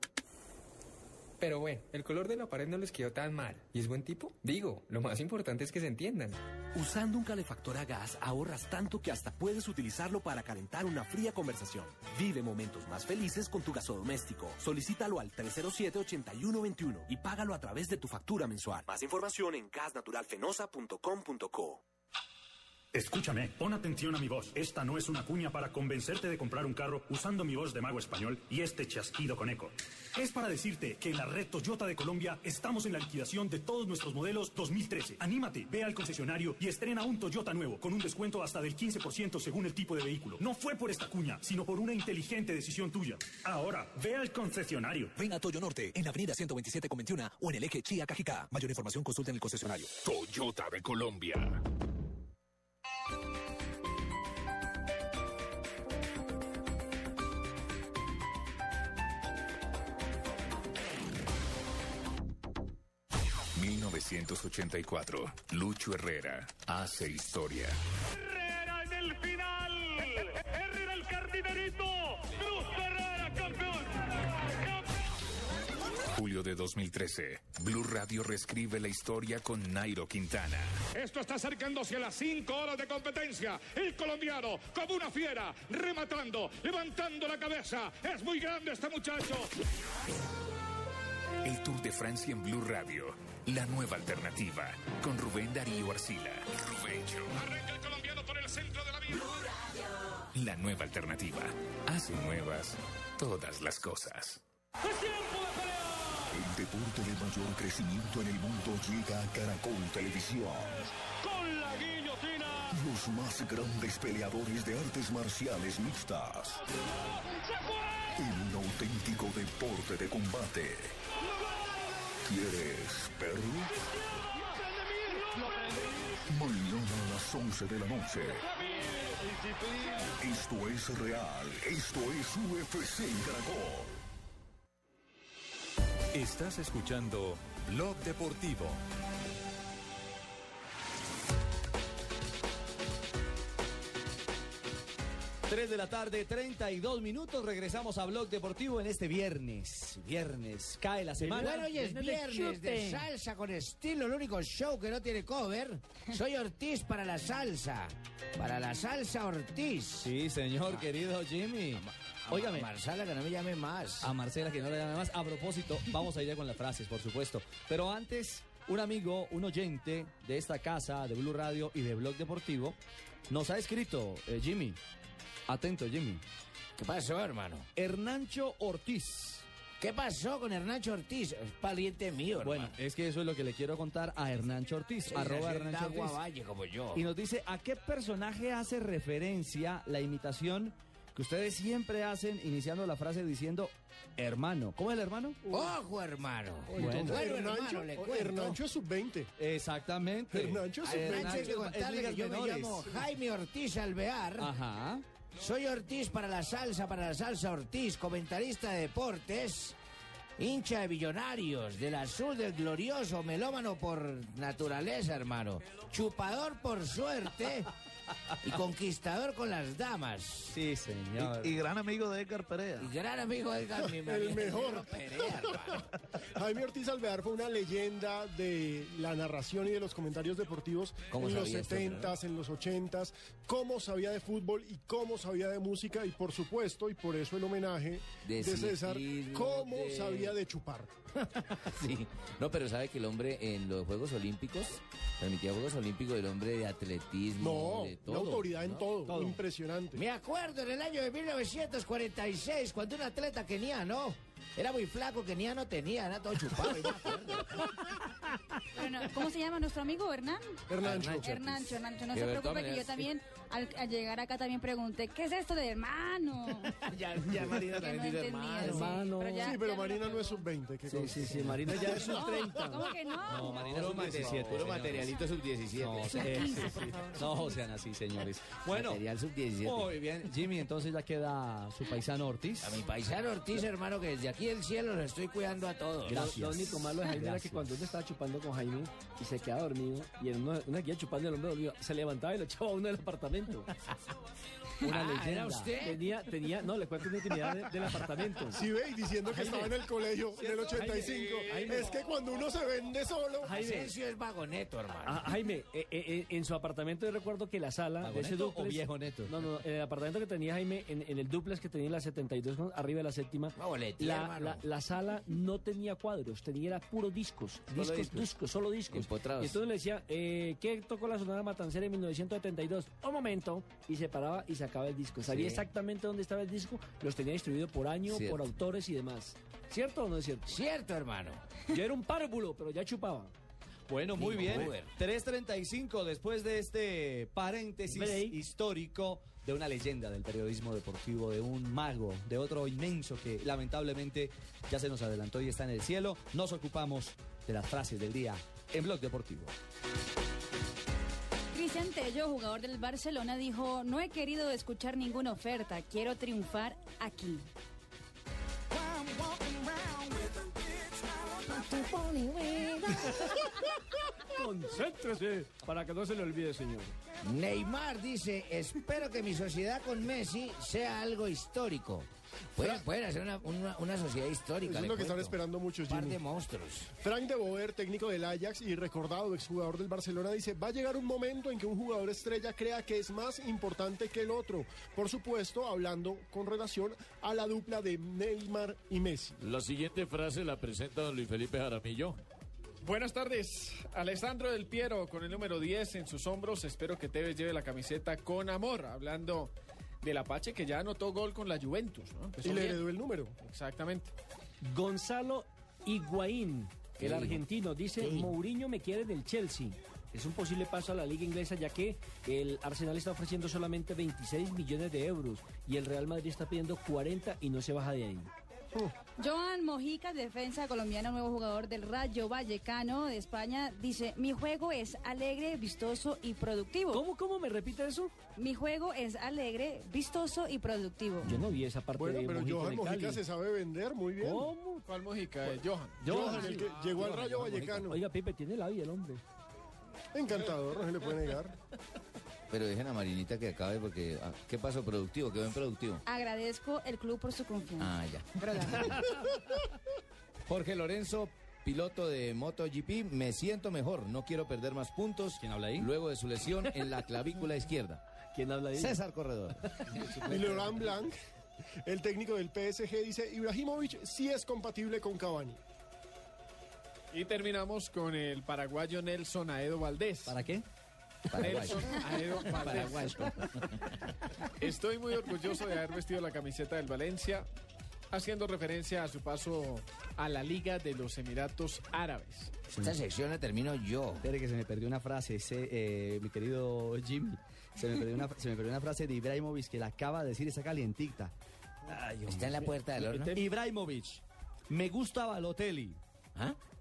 Pero bueno, el color de la pared no les quedó tan mal. ¿Y es buen tipo? Digo, lo más importante es que se entiendan. Usando un calefactor a gas ahorras tanto que hasta puedes utilizarlo para calentar una fría conversación. Vive momentos más felices con tu gasodoméstico. Solicítalo al 307-8121 y págalo a través de tu factura mensual. Más información en gasnaturalfenosa.com.co. Escúchame, pon atención a mi voz. Esta no es una cuña para convencerte de comprar un carro usando mi voz de mago español y este chasquido con eco. Es para decirte que en la red Toyota de Colombia estamos en la liquidación de todos nuestros modelos 2013. Anímate, ve al concesionario y estrena un Toyota nuevo con un descuento hasta del 15% según el tipo de vehículo. No fue por esta cuña, sino por una inteligente decisión tuya. Ahora, ve al concesionario. Ven a Toyo Norte, en la avenida 127 con 21 o en el eje Chía Cajicá. Mayor información consulta en el concesionario. Toyota de Colombia. ...1984... ...Lucho Herrera... ...hace historia... Herrera en el final. Herrera el cardinerito. Cruz Herrera campeón. Julio de 2013... ...Blue Radio reescribe la historia con Nairo Quintana... Esto está acercándose a las 5 horas de competencia. El colombiano, como una fiera, rematando, levantando la cabeza. Es muy grande este muchacho. El Tour de Francia en Blue Radio. La nueva alternativa. Con Rubén Darío Arcila. Rubencho. Arranca el colombiano por el centro de la vía. La nueva alternativa. Hace nuevas todas las cosas. El deporte de mayor crecimiento en el mundo llega a Caracol Televisión. Con la guillotina. Los más grandes peleadores de artes marciales mixtas. En un auténtico deporte de combate. ¿Quieres verlo? Mañana a las 11 de la noche. Esto es real. Esto es UFC Caracol. Estás escuchando Blog Deportivo. Tres de la tarde, 32 minutos. Regresamos a Blog Deportivo en este viernes. Viernes, cae la semana. Bueno, hoy es viernes de salsa con estilo, el único show que no tiene cover. Soy Ortiz para la salsa. Para la salsa Ortiz. Sí, señor, querido Jimmy. Óigame. A Marcela, que no me llame más. A Marcela, que no le llame más. A propósito, vamos a ir ya con las frases, por supuesto. Pero antes, un amigo, un oyente de esta casa, de Blue Radio y de Blog Deportivo, nos ha escrito, eh, Jimmy. Atento, Jimmy. ¿Qué pasó, hermano? Hernancho Ortiz. ¿Qué pasó con Hernancho Ortiz? Es pariente mío, hermano. Bueno, es que eso es lo que le quiero contar a Hernancho Ortiz, Sí, arroba Hernancho Ortiz. Valle, como yo. Y nos dice, ¿a qué personaje hace referencia la imitación que ustedes siempre hacen iniciando la frase diciendo hermano? ¿Cómo es el hermano? Ojo, hermano. Bueno. Bueno, Hernancho, hermano. Hernancho es sub-20. Exactamente. Hernancho es A sub-20. Hernancho hay que contarle ligas que yo me llamo Jaime Ortiz Alvear. Ajá. Soy Ortiz para la salsa, para la salsa Ortiz, comentarista de deportes, hincha de millonarios, del azul del glorioso, melómano por naturaleza, hermano, chupador por suerte y conquistador con las damas. Sí, señor. Y, y gran amigo de Edgar Perea. Y gran amigo de Edgar, mi El mejor. Perea, hermano. Jaime Ortiz Alvear fue una leyenda de la narración y de los comentarios deportivos ¿Cómo en los sabía esto, 70s, en los 80s, cómo sabía de fútbol y cómo sabía de música y por supuesto, y por eso el homenaje de, De César, cómo de- sabía de chupar. Sí, no, pero sabe que el hombre en los Juegos Olímpicos, permitía Juegos Olímpicos, el hombre de atletismo, No, de una todo. autoridad en ¿no? todo, impresionante. Me acuerdo en el año de 1946, cuando un atleta keniano era muy flaco, keniano tenía, era todo chupado. Bueno, ¿Cómo se llama nuestro amigo Hernán? Hernancho. Hernancho, Hernancho, no se preocupe que yo también al, al llegar acá también pregunté, ¿qué es esto de hermano? ya, ya Marina no también dice hermano. sí, Hermano. pero ya- Sí, pero no Marina no es sub-20. que Sí, conste. sí, sí, Marina ya es un 30. ¿Cómo que no? No, Marina es mate- 17. puro materialito sub-17. No, sí, sí, sí. no sean así, señores. Bueno, Material sub-17. muy bien. Jimmy, entonces ya queda su paisano Ortiz. A mi paisano Ortiz, hermano, que desde aquí del cielo los estoy cuidando a todos. Gracias. Lo único malo de Jaime era que cuando uno estaba chupando con Jaime y se quedaba dormido, y en una, una guía chupando el hombre dormido, se levantaba y lo echaba a uno del apartamento. então. Una Ah, leyenda. ¿era usted? Tenía, tenía, no, le cuento una intimidad de- del apartamento. Sí, ve, y diciendo que estaba en el colegio en el 85. Jaime. Es que cuando uno se vende solo. Jaime. Asensio es vagoneto, hermano. Ah, Jaime, eh, eh, eh, en su apartamento yo recuerdo que la sala de ese ¿Vagoneto duplex... o viejo neto? No, no, en el apartamento que tenía Jaime, en, en el duplex que tenía en la 72, con- arriba de la séptima, boletía, la, la, la sala no tenía cuadros, tenía era puro discos, discos, discos. discos, solo discos. Empotrados. Y entonces le decía, eh, ¿qué tocó la Sonora Matancera en 1972? Un momento, y se paraba y sacaba el disco. Sabía Sí. exactamente dónde estaba el disco, los tenía distribuido por año, Cierto. por autores y demás. ¿Cierto o no es cierto? Cierto, hermano. Yo era un párvulo, pero ya chupaba. Bueno, muy bien. Uber. 3.35 después de este paréntesis Break. histórico de una leyenda del periodismo deportivo, de un mago, de otro inmenso que lamentablemente ya se nos adelantó y está en el cielo. Nos ocupamos de las frases del día en Blog Deportivo. Cristian Tello, jugador del Barcelona, dijo, no he querido escuchar ninguna oferta, quiero triunfar aquí. Concéntrese para que no se le olvide, señor. Neymar dice, espero que mi sociedad con Messi sea algo histórico. Pueden, pueden hacer una, una- una sociedad histórica. Eso es lo que están esperando muchos, Par Jimmy. de monstruos. Frank de Boer, técnico del Ajax y recordado exjugador del Barcelona, dice, va a llegar un momento en que un jugador estrella crea que es más importante que el otro. Por supuesto, hablando con relación a la dupla de Neymar y Messi. La siguiente frase la presenta don Luis Felipe Jaramillo. Buenas tardes, Alessandro del Piero con el número 10 en sus hombros. Espero que Tevez lleve la camiseta con amor. Hablando del Apache que ya anotó gol con la Juventus. ¿no? Empezó Y le bien. heredó el número. Exactamente. Gonzalo Higuaín, ¿Qué el argentino, dice. Mourinho me quiere del Chelsea. Es un posible paso a la liga inglesa ya que el Arsenal está ofreciendo solamente 26 millones de euros y el Real Madrid está pidiendo 40 y no se baja de ahí. Joan Mojica, defensa colombiana, nuevo jugador del Rayo Vallecano de España, dice, mi juego es alegre, vistoso y productivo. ¿Cómo, cómo me repite eso? Mi juego es alegre, vistoso y productivo. Yo no vi esa parte Bueno, de pero Mojica Johan Mojica Cali. se sabe vender muy bien. ¿Cómo? ¿Cuál Mojica? Eh, Johan. Johan, el que llegó al Rayo Vallecano. Oiga, Pipe, tiene la vida el hombre. Encantador, no se le puede negar. Pero dejen a Marinita que acabe porque... ah, ¿Qué pasó? ¿Productivo? ¿Quedó en productivo? Agradezco el club por su confianza. Ah, ya. Jorge Lorenzo, piloto de MotoGP, me siento mejor, no quiero perder más puntos. ¿Quién habla ahí? Luego de su lesión en la clavícula izquierda. ¿Quién habla ahí? César Corredor. Y Laurent Blanc, el técnico del PSG, dice, Ibrahimovic sí es compatible con Cavani. Y terminamos con el paraguayo Nelson Aedo Valdés. ¿Para qué? Valdés. Paraguayo. Estoy muy orgulloso de haber vestido la camiseta del Valencia, haciendo referencia a su paso a la Liga de los Emiratos Árabes. Esta sección la termino yo. Espere que se me perdió una frase, ese, eh, mi querido Jimmy. Se me, perdió una, se me perdió una frase de Ibrahimovic que la acaba de decir, esa calientita. Está en la puerta del horno. Ibrahimovic, me gusta Balotelli.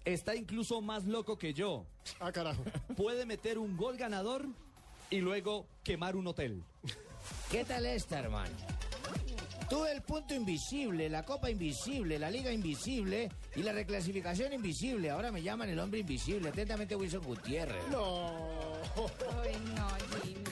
Está incluso más loco que yo. Ah, carajo. Puede meter un gol ganador y luego quemar un hotel. ¿Qué tal esta, hermano? Tuve el punto invisible, la copa invisible, la liga invisible y la reclasificación invisible. Ahora me llaman el hombre invisible. Atentamente, Wilson Gutiérrez. No. Ay, no, Jimmy.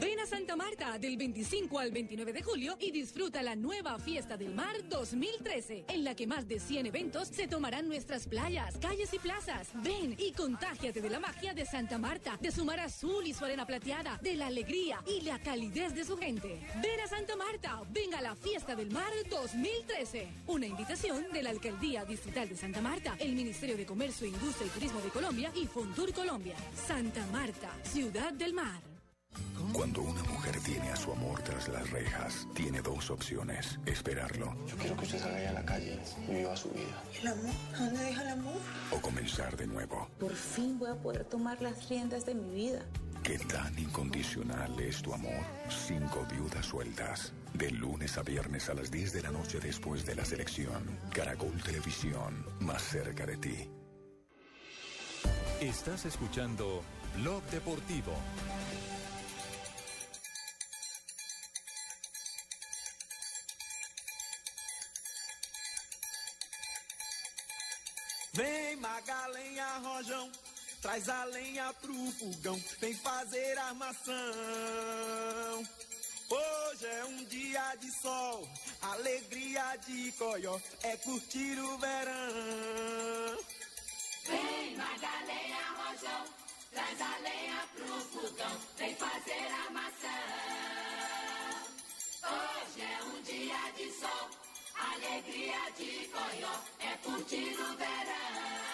Ven a Santa Marta del 25 al 29 de julio y disfruta la nueva Fiesta del Mar 2013, en la que más de 100 eventos se tomarán nuestras playas, calles y plazas. Ven y contágiate de la magia de Santa Marta, de su mar azul y su arena plateada, de la alegría y la calidez de su gente. Ven a Santa Marta, ven a la Fiesta del Mar 2013. Una invitación de la Alcaldía Distrital de Santa Marta, el Ministerio de Comercio, Industria y Turismo de Colombia y Fontur Colombia. Santa Marta, Ciudad del Mar. Cuando una mujer tiene a su amor tras las rejas, tiene dos opciones. Esperarlo Yo quiero que usted salga a la calle y viva su vida. ¿El amor? ¿A dónde deja el amor? o comenzar de nuevo. Por fin voy a poder tomar las riendas de mi vida. ¿Qué tan incondicional es tu amor? Cinco viudas sueltas. De lunes a viernes a las 10 de la noche después de la selección. Caracol Televisión, más cerca de ti. Estás escuchando Blog Deportivo. Vem Magalenha Rojão, traz a lenha pro fogão, vem fazer armação. Hoje é um dia de sol, alegria de coió, é curtir o verão. Vem, Magalenha Rojão, traz a lenha pro fogão, vem fazer armação. Hoje é um dia de sol, alegria de coió, é curtir o verão.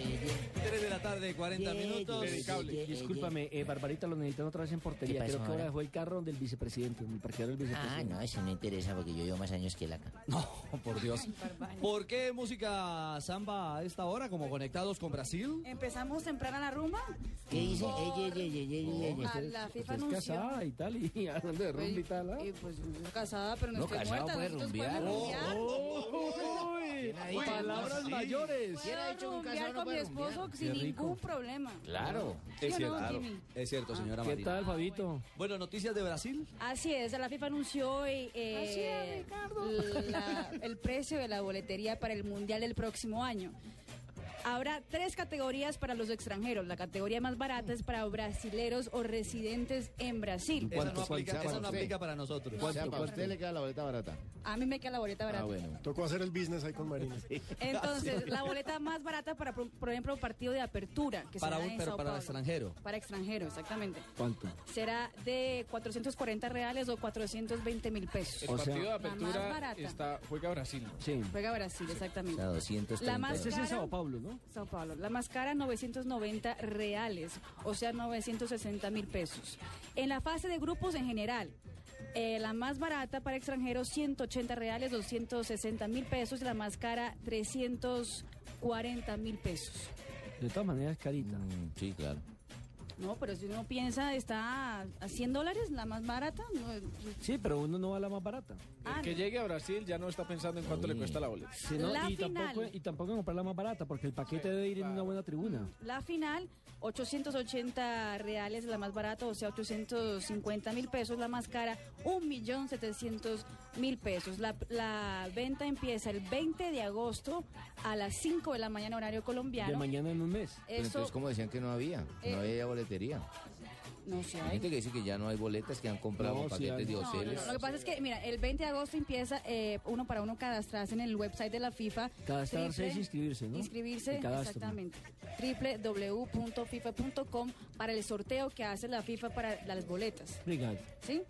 Tarde, 40 minutos. Discúlpame, eh, Barbarita lo necesitan otra vez en portería. ¿Qué pasó Creo que ahora ahora? dejó el carro donde el vicepresidente, en el parqueadero del Ah, vicepresidente. no, eso no interesa porque yo llevo más años que él acá. No, por Dios. ¿Por qué música samba a esta hora? ¿Como conectados con Brasil? ¿Empezamos temprano la rumba? ¿Qué dice? Por- Ey, ey, ey, ey, ey, ey, ey. Ah, la FIFA Usted es anunció. casada y tal, y hablando de rumba y tal. ¿ah? Y pues casada, pero no, No, estoy casado muerta. puede rumbear. rumbear. Palabras Sí. mayores. ¿Quién ha dicho que un rumbear casado no con mi puede esposo rumbear? sin Qué ningún problema. Claro. ¿Sí Es no, cierto, es cierto, señora ¿Qué Marina. tal, Fabito? Bueno, noticias de Brasil. Así es, la FIFA anunció hoy eh, la- el precio de la boletería para el Mundial del próximo año. Habrá tres categorías para los extranjeros. La categoría más barata es para brasileros o residentes en Brasil. Esa no aplica, esa no aplica para nosotros. O sea, para usted le queda la boleta barata. A mí me queda la boleta barata. Ah, bueno. Tocó hacer el business ahí con Marina. Entonces, la boleta más barata para, por ejemplo, partido de apertura. Que Para será un- en pero Sao para Paulo. extranjero. Para extranjero, exactamente. ¿Cuánto? Será de 440 reales o 420 mil pesos. El O sea, partido de la más apertura barata. está, juega Brasil. Sí. Juega Brasil, exactamente. O sea, 230. La más Ese es cara, Sao Paulo, ¿no? Sao Paulo. La más cara, 990 reales, o sea, 960 mil pesos. En la fase de grupos en general, eh, la más barata para extranjeros, 180 reales, 260 mil pesos, y la más cara, 340 mil pesos. De todas maneras, carita. Mm, sí, claro. No, pero si uno piensa, está a 100 dólares, la más barata. no, Sí, pero uno no va a la más barata. Ah, El que llegue a Brasil ya no está pensando en cuánto le cuesta la boleta. Sí, ¿no? La y, tampoco, y tampoco en comprar la más barata, porque el paquete debe ir en una buena tribuna. La final, 880 reales, la más barata, o sea, 850 mil pesos, la más cara, 1.700.000 pesos. La, la venta empieza el 20 de agosto a las 5 de la mañana, horario De colombiano. mañana en un mes. Pero Eso, entonces, ¿cómo decían que no había? Eh, No había boletería. no sé. Hay gente que dice que ya no hay boletas, que han comprado No, sí paquetes hay. de No, no, hoteles. no, Lo que pasa es que, mira, el 20 de agosto empieza eh, uno para uno cadastrarse en el website de la FIFA. Cadastrarse Triple- es inscribirse, ¿no? Inscribirse, exactamente. www.fifa.com para el sorteo que hace la FIFA para las boletas. Obrigado. ¿sí?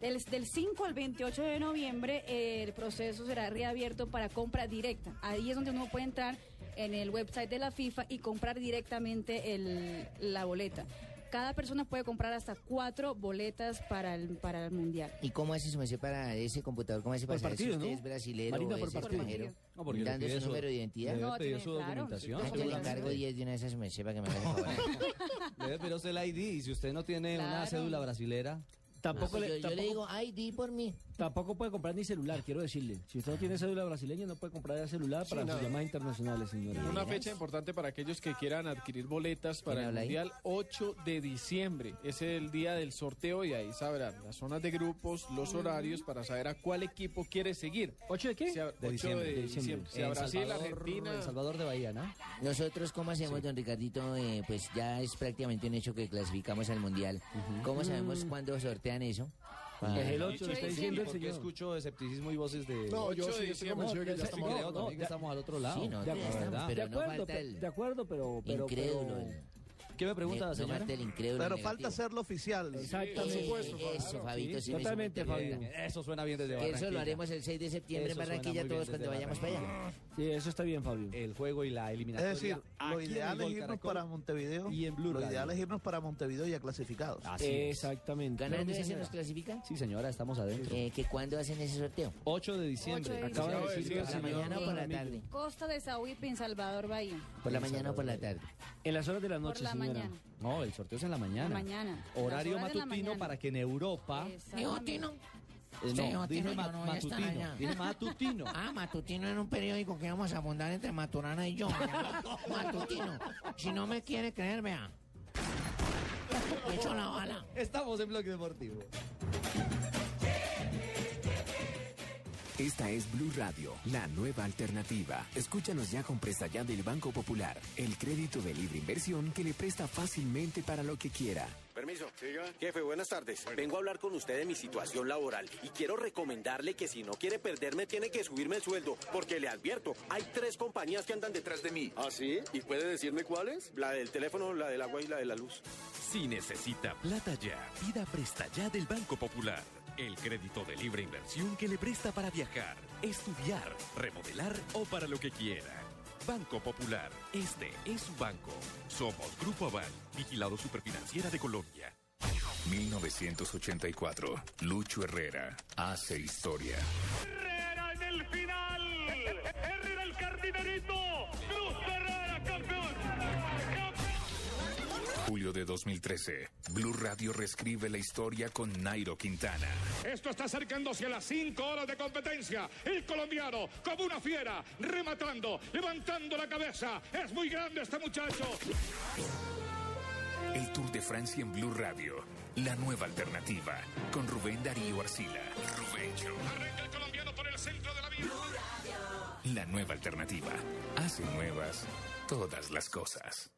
Del, del 5 al 28 de noviembre eh, el proceso será reabierto para compra directa. Ahí es donde uno puede entrar en el website de la FIFA y comprar directamente el- la boleta. Cada persona puede comprar hasta cuatro boletas para el, para el Mundial. ¿Y cómo hace su merced para ese computador? ¿Cómo hace para saber si usted ¿no? es brasilero Marina, o por es partido. extranjero? No, porque le Dando su su- número de identidad. No, tiene- su claro. documentación. Ah, yo le encargo 10 de una de esas merced para que me haga. Debe pedir usted el ID y si usted no tiene una Claro. cédula brasilera, Tampoco, Yo, le, yo le tampoco, digo, di por mí. Tampoco puede comprar ni celular, quiero decirle. Si usted no tiene cédula brasileña, no puede comprar el celular para sus llamadas internacionales, señores. Una fecha importante para aquellos que quieran adquirir boletas para el habla ahí? Mundial, 8 de diciembre. Es el día del sorteo y ahí sabrán las zonas de grupos, los horarios para saber a cuál equipo quiere seguir. ¿Ocho de qué? Si a- de 8 diciembre. de diciembre. diciembre. Si a en Brasil, Salvador, Argentina... en Salvador de Bahía, ¿no? Nosotros, ¿cómo hacemos, don Ricardito? Eh, pues ya es prácticamente un hecho que clasificamos al Mundial. ¿Cómo sabemos cuándo sortean eso? Ah, Es el 8, le está diciendo el señor. escucho escepticismo y voces de... No, yo 8 de sí estoy convencido que ya estamos... no, estamos al otro lado. Sí, no, de de pero no acuerdo, falta pe- el de acuerdo, pero... pero incrédulo. pero- el- ¿Qué me pregunta, no, no señora? falta. Pero negativo. falta hacerlo oficial. Exactamente. Eso, Fabito, sí me Totalmente, Fabio. Eso suena bien desde Barranquilla. eso lo haremos el 6 de septiembre Eso en Barranquilla todos cuando vayamos para allá. Sí, eso está bien, Fabio. El juego y la Es eliminatoria. decir, lo ideal es irnos Caracol para Montevideo. y en Blue Lo ideal es irnos para Montevideo ya clasificados. Así es. Exactamente. ¿Ganando No, ese nos clasifican? Sí, señora, estamos adentro. Eh, ¿Que cuándo hacen ese sorteo? 8 de diciembre. 8 de Acaba de Acabo de decir ¿Por la mañana o por la tarde? Costa de Sauípe en Salvador Bahía. ¿Por la mañana o por la tarde? En las horas de la noche, Por la señora. Mañana. No, el sorteo es en la mañana. La mañana. Horario matutino mañana. para que en Europa... Eh, no, Matutino, dije ma- no matutino. allá. Dije matutino. Ah, Matutino era un periódico que íbamos a fundar entre Maturana y yo. Matutino. Si no me quiere creer, vea. Me echo la bala. Estamos en Bloque Deportivo. Esta es Blue Radio, la nueva alternativa. Escúchanos ya con presta ya del Banco Popular, el crédito de libre inversión que le presta fácilmente para lo que quiera. Permiso. Jefe, buenas tardes. Vengo a hablar con usted de mi situación laboral y quiero recomendarle que si no quiere perderme tiene que subirme el sueldo, porque le advierto, hay tres compañías que andan detrás de mí. ¿Ah, sí? ¿Y puede decirme cuáles? La del teléfono, la del agua y la de la luz. Si necesita plata ya, pida presta ya del Banco Popular. El crédito de libre inversión que le presta para viajar, estudiar, remodelar o para lo que quiera. Banco Popular, este es su banco. Somos Grupo Aval, vigilado superfinanciera de Colombia. 1984. Lucho Herrera hace historia. Herrera en el final. Herrera el cardinerito. Julio de 2013, Blue Radio reescribe la historia con Nairo Quintana. Esto está acercándose a las 5 horas de competencia. El colombiano, como una fiera, rematando, levantando la cabeza. Es muy grande este muchacho. El Tour de Francia en Blue Radio, la nueva alternativa, con Rubén Darío Arcila. Rubencho. Arranca el colombiano por el centro de la vía. La nueva alternativa. Hace nuevas todas las cosas.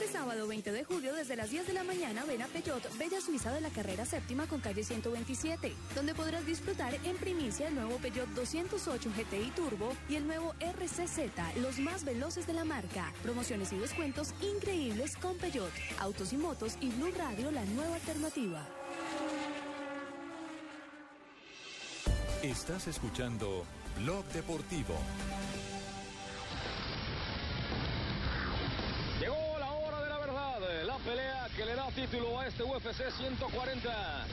Este sábado 20 de julio, desde las 10 de la mañana, ven a Peyot, Bella Suiza de la carrera séptima con calle 127, donde podrás disfrutar en primicia el nuevo Peyot 208 GTI Turbo y el nuevo RCZ, los más veloces de la marca. Promociones y descuentos increíbles con Peyot, Autos y Motos y Blue Radio, la nueva alternativa. Estás escuchando Blog Deportivo. Pelea que le da título a este UFC 140.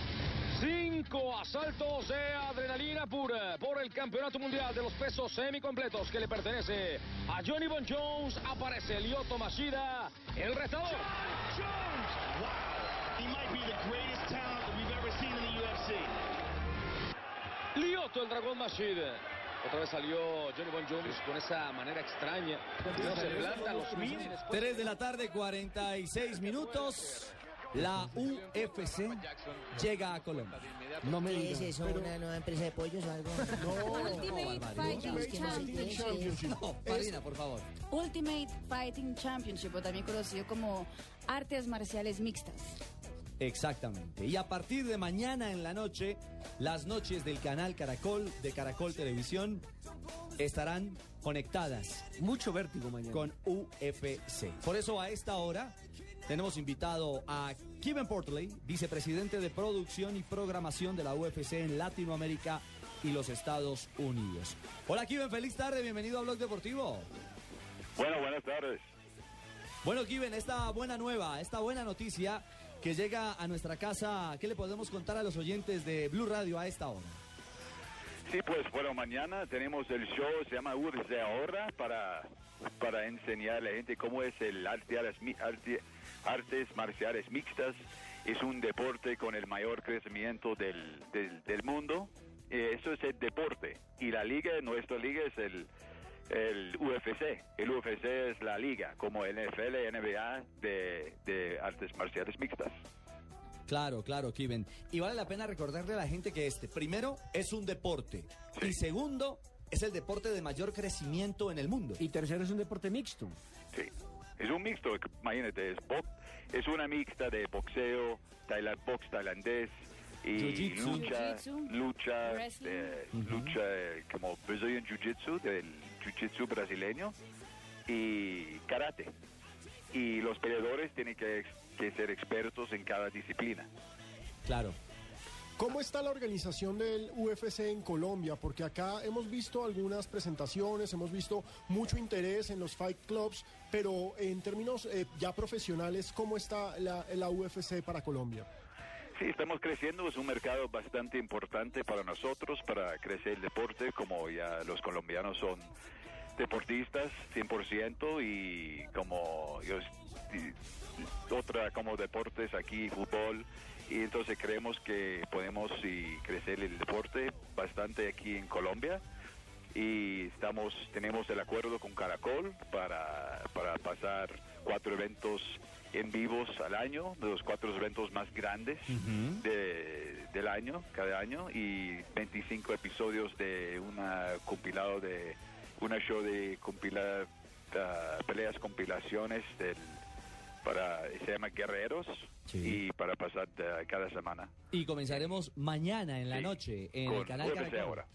Cinco asaltos de adrenalina pura por el campeonato mundial de los pesos semicompletos que le pertenece a Johnny Bon Jones. Aparece Lyoto Mashida, el retador. He might be the greatest talent that we've ever seen in the UFC. Lyoto, el dragón Mashida. Otra vez salió Johnny Bon Jones con esa manera extraña. No se planta los mínimos. 3 de la tarde, 46 minutos. La UFC llega a Colombia. No me ¿Qué es eso? ¿Una nueva empresa de pollos o algo? Ultimate Fighting no qué es. Championship. No, Marina, por favor. Ultimate Fighting Championship, o también conocido como artes marciales mixtas. Exactamente. Y a partir de mañana en la noche, las noches del canal Caracol de Caracol Televisión estarán conectadas. Mucho vértigo mañana. Con UFC. Por eso a esta hora tenemos invitado a Kevin Portley, vicepresidente de producción y programación de la UFC en Latinoamérica y los Estados Unidos. Hola Kevin, feliz tarde, bienvenido a Blog Deportivo. Bueno, buenas tardes. Bueno, Kiven, esta buena nueva, esta buena noticia que llega a nuestra casa, ¿qué le podemos contar a los oyentes de Blue Radio a esta hora? Sí, pues bueno, mañana tenemos el show, se llama UFC Ahora, para, para enseñar a la gente cómo es el arte, arte- artes marciales mixtas. Es un deporte con el mayor crecimiento del, del, del mundo. Eh, eso es el deporte. Y la liga, nuestra liga es el, el UFC. El UFC es la liga, como NFL, NBA de, de artes marciales mixtas. Claro, claro, Kiven. Y vale la pena recordarle a la gente que este, primero, es un deporte. Y segundo, es el deporte de mayor crecimiento en el mundo. Y tercero, es un deporte mixto. Sí. Es un mixto, imagínate, es, una mixta de boxeo, tailand, box tailandés y lucha, lucha, eh, lucha eh, como Brazilian Jiu-Jitsu, del Jiu-Jitsu brasileño y karate. Y los peleadores tienen que, que ser expertos en cada disciplina. Claro. ¿Cómo está la organización del UFC en Colombia? Porque acá hemos visto algunas presentaciones, hemos visto mucho interés en los fight clubs, pero en términos eh, ya profesionales, ¿cómo está la, la UFC para Colombia? Sí, estamos creciendo, es un mercado bastante importante para nosotros, para crecer el deporte, como ya los colombianos son deportistas 100% y como yo, y otra como deportes aquí, fútbol, y entonces creemos que podemos y crecer el deporte bastante aquí en Colombia y estamos tenemos el acuerdo con Caracol para, para pasar cuatro eventos en vivos al año, de los cuatro eventos más grandes de- del año, cada año, y 25 episodios de una compilado de una show de compilar ah, peleas compilaciones del para se llama Guerreros y para pasar cada semana. Y comenzaremos mañana en la noche en el canal Caracol. ahora.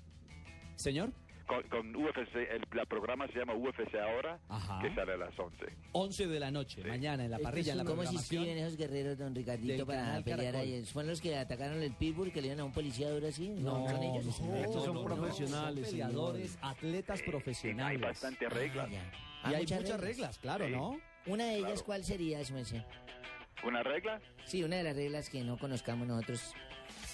Señor, Con, con UFC, el la programa se llama UFC ahora, Ajá. que sale a las 11. 11 de la noche, mañana en la parrilla, en la ¿Cómo se inscriben esos guerreros, don Ricardito, para pelear ahí? ¿Fueron los que atacaron el Pitbull, que le dieron a un policía duro así? No, ¿Son ellos? no, Estos son no, no, profesionales, son peleadores, atletas profesionales. Hay bastantes reglas. Ah, Y hay muchas reglas, claro, Sí. ¿no? Una de ellas, Claro. ¿cuál sería, su? ¿Una regla? Sí, una de las reglas que no conozcamos nosotros.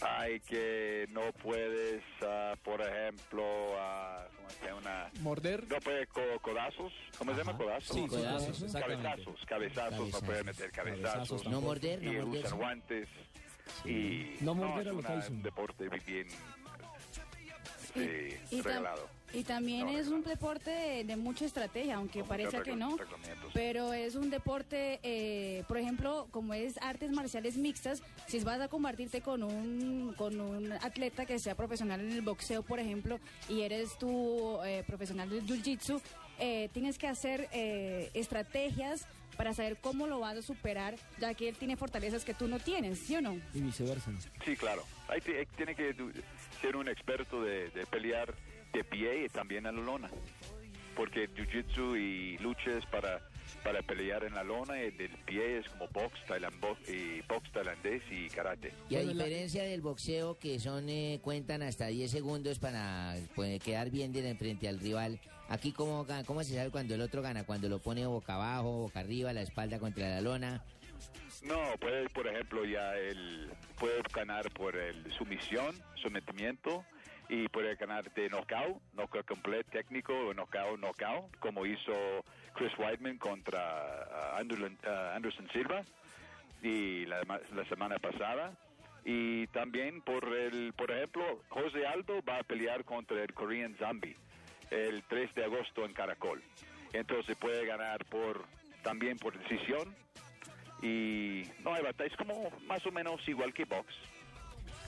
Hay que no puedes, ah, por ejemplo, ah, ¿cómo se llama? Morder. No puede co- codazos. ¿Cómo se llama codazos? Sí, codazos, exactamente. Cabezazos, cabezazos, no puede meter cabezazos. Cabezazos No morder, no y morder, usan sí. guantes. Y No morder es a lo una- Tyson. un deporte bien sí, Y, tam- regalado. Y también es un deporte de, de mucha estrategia, aunque parezca que no. Pero es un deporte, eh, por ejemplo, como es artes marciales mixtas, si vas a compartirte con un, con un atleta que sea profesional en el boxeo, por ejemplo, y eres tú eh, profesional del jiu-jitsu, eh, tienes que hacer eh, estrategias para saber cómo lo vas a superar, ya que él tiene fortalezas que tú no tienes, ¿sí o no? Y viceversa. Sí, claro. Ahí ti- tiene que ser un experto de, de pelear de pie y también en la lona. Porque jiu-jitsu y lucha es para, para pelear en la lona y del pie es como box, tailan- bo- y box tailandés y karate. Y a diferencia del boxeo, que son eh, cuentan hasta 10 segundos para pues, quedar bien de frente al rival, aquí cómo, cómo se sabe cuando el otro gana, cuando lo pone boca abajo, boca arriba, la espalda contra la lona. No, puede, por ejemplo, ya él puede ganar por el sumisión, sometimiento, y puede ganar de knockout, knockout completo, técnico, knockout, knockout, como hizo Chris Weidman contra Anderson, ah, Anderson Silva y la, la semana pasada. Y también, por el, por ejemplo, José Aldo va a pelear contra el Korean Zombie el 3 de agosto en Caracol. Entonces puede ganar por también por decisión y no hay batalla, es como más o menos igual que box.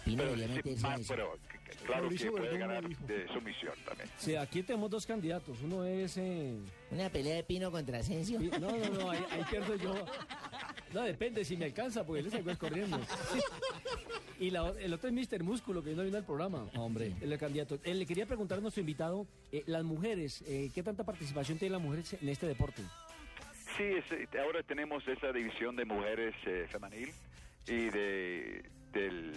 Pino sí, más, pero claro que Mauricio puede Verdún ganar dijo. de sumisión también. Sí, aquí tenemos dos candidatos. Uno es. eh, Una pelea de Pino contra Asensio. Pi- No, no, no, ahí, ahí pierdo yo. No, depende si me alcanza, porque él le sacó corriendo. Y la el otro es Mr. Músculo, que no vino al programa. Hombre. El candidato. Eh, le quería preguntar a nuestro invitado, eh, las mujeres, eh, ¿qué tanta participación tienen las mujeres en este deporte? Sí, es- ahora tenemos esa división de mujeres eh, femenil y de del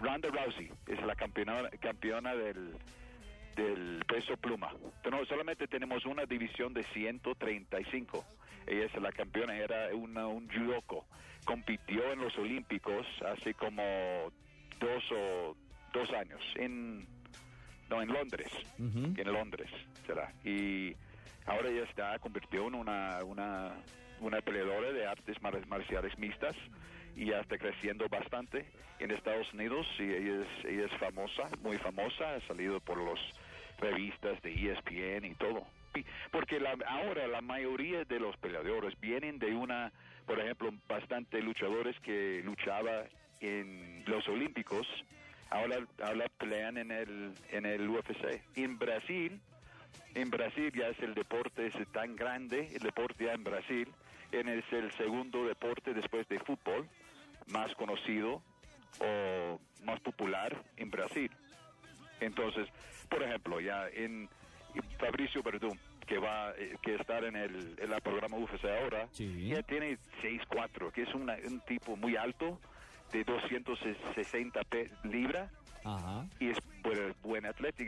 Ronda Rousey es la campeona campeona del del peso pluma. No, solamente tenemos una división de 135. Ella es la campeona, era una, un judoco. Compitió en los Olímpicos hace como dos o dos años en no en Londres, en Londres será. Y ahora ella está convirtió en una una una peleadora de artes mar- marciales mixtas y ya está creciendo bastante en Estados Unidos y ella es, ella es famosa, muy famosa, ha salido por los revistas de ESPN y todo. Porque la- ahora la mayoría de los peleadores vienen de una, por ejemplo, bastante luchadores que luchaba en los Olímpicos, ahora, ahora pelean en el, en el UFC. En Brasil, en Brasil ya es el deporte es tan grande, el deporte ya en Brasil, es el segundo deporte después de fútbol más conocido o más popular en Brasil. Entonces, por ejemplo, ya en Fabricio Verdún, que va eh, que estar en el, en la programa UFC ahora, ya tiene 6'4", que es una- un tipo muy alto, de 260 pe- libras, Ajá. y es buen, buen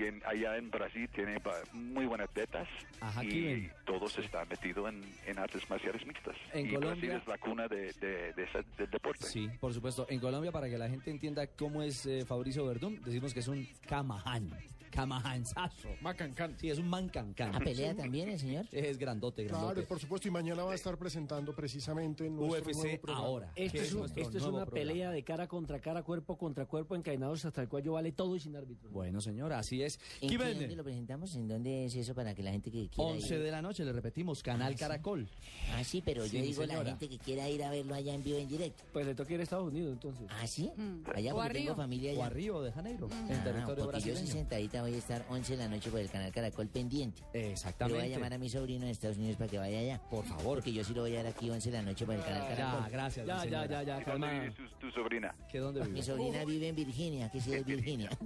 en- allá en Brasil tiene muy buenos atletas Ajá, y todos están metidos en, en artes marciales mixtas. En y Colombia- Brasil es la cuna de, de- de ese- del deporte. Sí, por supuesto. En Colombia, para que la gente entienda cómo es eh, Fabricio Verdún, decimos que es un camaján. Camajanzazo. Macancán. Sí, es un mancancán. ¿A pelea también el señor? Es grandote, grandote. Claro, por supuesto, y mañana va a estar presentando precisamente en nuestro UFC nuevo programa. ahora. Esto es, un- esto es una programa. pelea de cara contra cara, cuerpo contra cuerpo, encadenados hasta el cuello, vale todo y sin árbitro. Bueno, señor, así es. ¿En qué, dónde lo presentamos? ¿En dónde es eso para que la gente que quiera 11 ir? de la noche, le repetimos, Canal Caracol. Ah, sí, pero Sí, yo digo la señora. gente que quiera ir a verlo allá en vivo en directo. Pues le toca ir a Estados Unidos, entonces. ¿Ah, sí? Mm. Allá O porque a tengo Río. familia allá. O a Río de Janeiro, en Ah, territorio porque yo sí voy a estar 11 de la noche por el canal Caracol pendiente. Le Exactamente. voy a llamar a mi sobrino de Estados Unidos para que vaya allá. Por favor. Porque yo sí lo voy a ver aquí 11 de la noche por el canal Caracol. Ya, gracias. Ya, mi ya, ya, ya, ¿Y dónde vive tu, tu sobrina? ¿Qué dónde vive? Mi sobrina vive en Virginia, que sí es Virginia.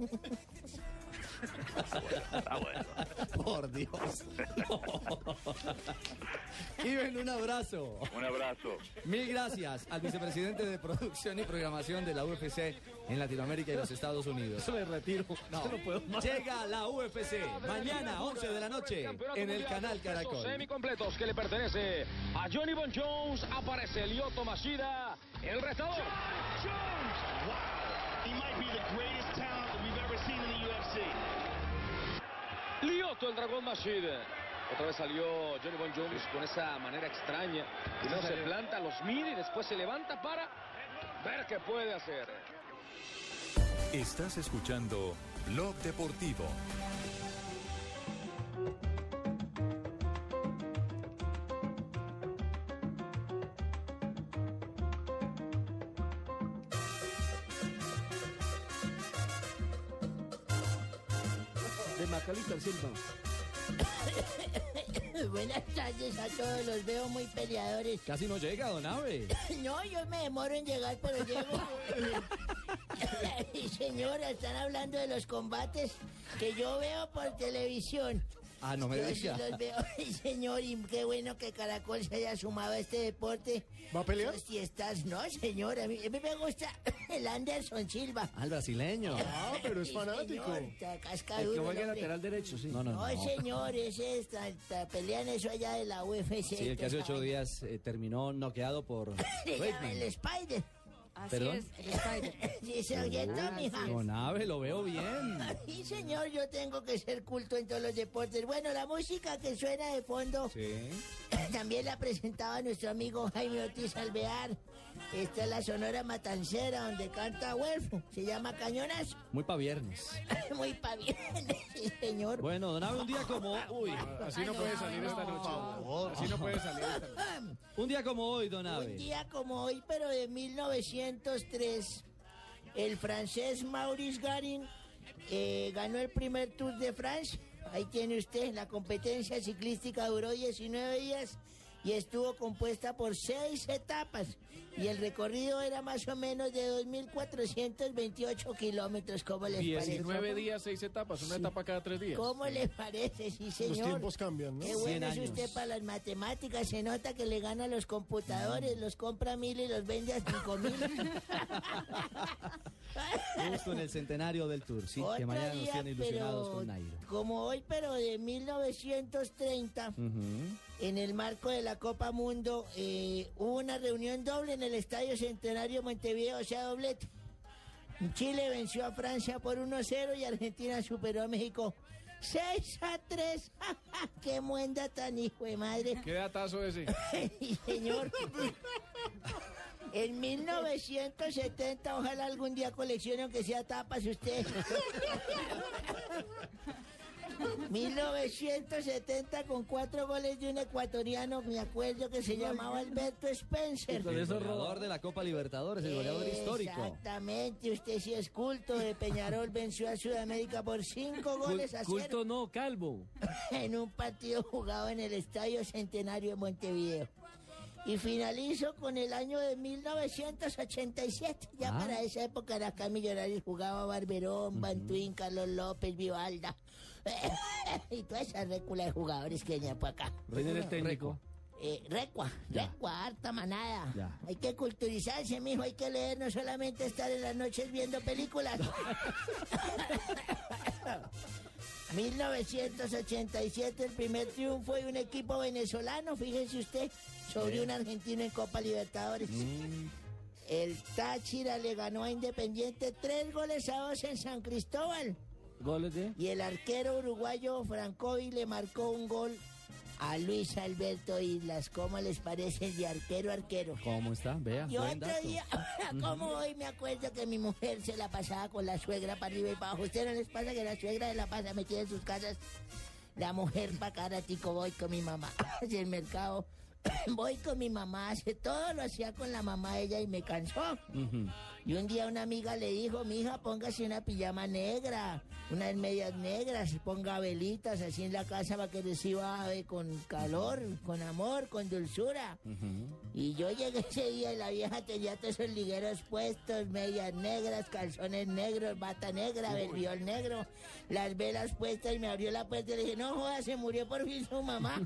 Ah, bueno. Por Dios. Kiven, un abrazo. Un abrazo. Mil gracias al vicepresidente de producción y programación de la UFC en Latinoamérica y los Estados Unidos. Me retiro. No. No puedo más. Llega la UFC mañana 11 de la noche en el canal Caracol. Semicompletos que le pertenece a Johnny Bon Jones. Aparece Lyoto Mashida, el retador. might be the greatest Lioto, el dragón Mashid. Otra vez salió Johnny Bon Jones con esa manera extraña. Primero se planta, los mide y después se levanta para ver qué puede hacer. Estás escuchando Blog Deportivo. De Macalita Silva. Buenas tardes a todos, los veo muy peleadores. Casi no llega, don Ave. No, yo me demoro en llegar, pero llego. Señora, están hablando de los combates que yo veo por televisión. Ah, no me Yo sí diga. los veo, Ay, señor, y qué bueno que Caracol se haya sumado a este deporte. ¿Va a pelear? Si estás, no, señor, a mí, a mí me gusta el Anderson Silva. Al brasileño. Ah, pero es Sí, fanático. señor, está El cascadudo que el hombre. lateral derecho, sí. No, no, No, no. señor, ese está, está- pelean eso allá de la UFC. Sí, el que hace ocho días eh, terminó noqueado por Se llama Bateman. el Spider. Así ¿Perdón? es, el Spider. Sí, se oye. Don Ave, lo veo bien. Sí, señor, yo tengo que ser culto en todos los deportes. Bueno, la música que suena de fondo Sí. también la presentaba nuestro amigo Jaime Ortiz Alvear. Esta es la Sonora Matancera, donde canta Huelfo. Se llama Cañonazo. Muy pa' viernes. Muy pa' bien, sí, señor. Bueno, don Ave, un día como... Uy, Así no puede salir esta noche. Así no puede salir esta noche. un día como hoy, don Un Ave. día como hoy, pero de 1903, el francés Maurice Garin eh, ganó el primer Tour de France. Ahí tiene usted, la competencia ciclística duró 19 días y estuvo compuesta por seis etapas. Y el recorrido era más o menos de 2.428 kilómetros. ¿Cómo les 19 parece? días, 6 etapas, una etapa cada 3 días. ¿Cómo le parece? Sí, señor. Los tiempos cambian, ¿no? Qué 100 bueno es usted para las matemáticas. Se nota que le gana a los computadores, los compra mil y los vende a cinco mil. Justo en el centenario del Tour, sí, que mañana nos día, tiene ilusionados pero con Nairo. Como hoy, pero de 1930, Ujú. en el marco de la Copa Mundo, eh, hubo una reunión doble en el Estadio Centenario Montevideo, o sea, doblete. Chile venció a Francia por 1-0 y Argentina superó a México 6 a 3. ¡Qué muenda tan hijo de madre! ¿Qué datazo ese? Sí, señor. En 1970, ojalá algún día coleccione aunque sea tapas usted. 1970 con cuatro goles de un ecuatoriano, me acuerdo que se llamaba Alberto Spencer. El goleador de la Copa Libertadores, el goleador histórico. Exactamente, usted sí es culto. De Peñarol venció a Sudamérica por cinco goles a cero Culto no, calvo. en un partido jugado en el Estadio Centenario de Montevideo. Y finalizo con el año de 1987. Ya Ah. para esa época era acá Millonarios jugaba Barberón, Bantuín, Carlos López, Vivalda. y toda esa récula de jugadores que venía por acá. ¿Quién era el técnico? Eh, recua, recua, harta manada. Ya. Hay que culturizarse, mijo, hay que leer, no solamente estar en las noches viendo películas. 1987, el primer triunfo de un equipo venezolano, fíjese usted, sobre un argentino en Copa Libertadores. El Táchira le ganó a Independiente tres goles a dos en San Cristóbal. ¿Goles de? Y el arquero uruguayo Francovi le marcó un gol a Luis Alberto Islas. ¿Cómo les parece de arquero arquero? ¿Cómo está? Vea, Y buen otro dato. día, como hoy me acuerdo que mi mujer se la pasaba con la suegra para arriba y para abajo. ¿Usted no les pasa que la suegra se la pasa metida en sus casas? La mujer para caratico voy con mi mamá hacia el mercado. Voy con mi mamá, hace todo lo hacía con la mamá de ella y me cansó. Ujú. Y un día una amiga le dijo, mi hija, póngase una pijama negra, unas medias negras, ponga velitas así en la casa para que reciba ave con calor, con amor, con dulzura. Y yo llegué ese día y la vieja tenía todos esos ligueros puestos, medias negras, calzones negros, bata negra, verbiol negro, las velas puestas y me abrió la puerta y le dije, no joda, se murió por fin su mamá.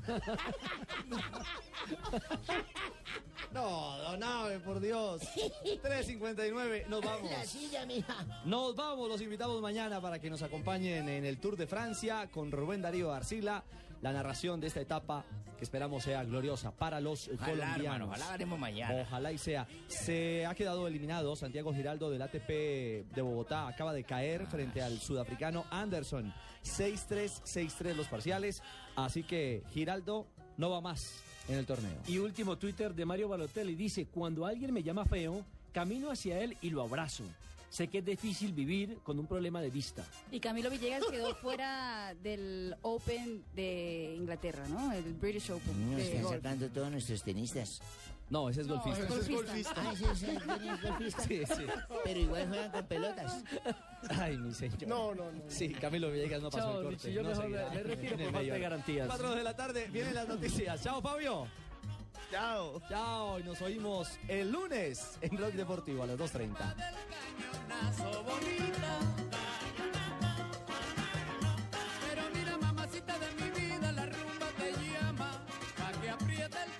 No, don Ave, por Dios. 3.59, nos vamos. La silla, mija. Nos vamos, los invitamos mañana para que nos acompañen en el Tour de Francia con Rubén Darío Arcila, la narración de esta etapa que esperamos sea gloriosa para los Ojalá, colombianos. hermano, ojalá ganemos mañana. Ojalá y sea. Se ha quedado eliminado Santiago Giraldo del ATP de Bogotá. Acaba de caer frente al sudafricano Anderson. 6-3, 6-3 los parciales. Así que Giraldo no va más en el torneo. Y último Twitter de Mario Balotelli dice, cuando alguien me llama feo, camino hacia él y lo abrazo. Sé que es difícil vivir con un problema de vista. Y Camilo Villegas quedó fuera del Open de Inglaterra, ¿no? El British Open. De están golf. sacando todos nuestros tenistas. No, ese es No, golfista. ese es golfista. Ah, sí, sí, ¿quién es golfista? Sí, sí. Pero igual juegan con pelotas. Ay, mi señor. No, no, no. Sí, Camilo Villegas no pasó Chao, el corte. Richie, yo no mejor me- me retiro por falta de garantías. Cuatro de la tarde, vienen las noticias. Chao, Fabio. Chao. Chao. Y nos oímos el lunes en Blog Deportivo a las 2.30. Pero mira, mamacita de mi vida, la rumba te llama, pa' que apriete el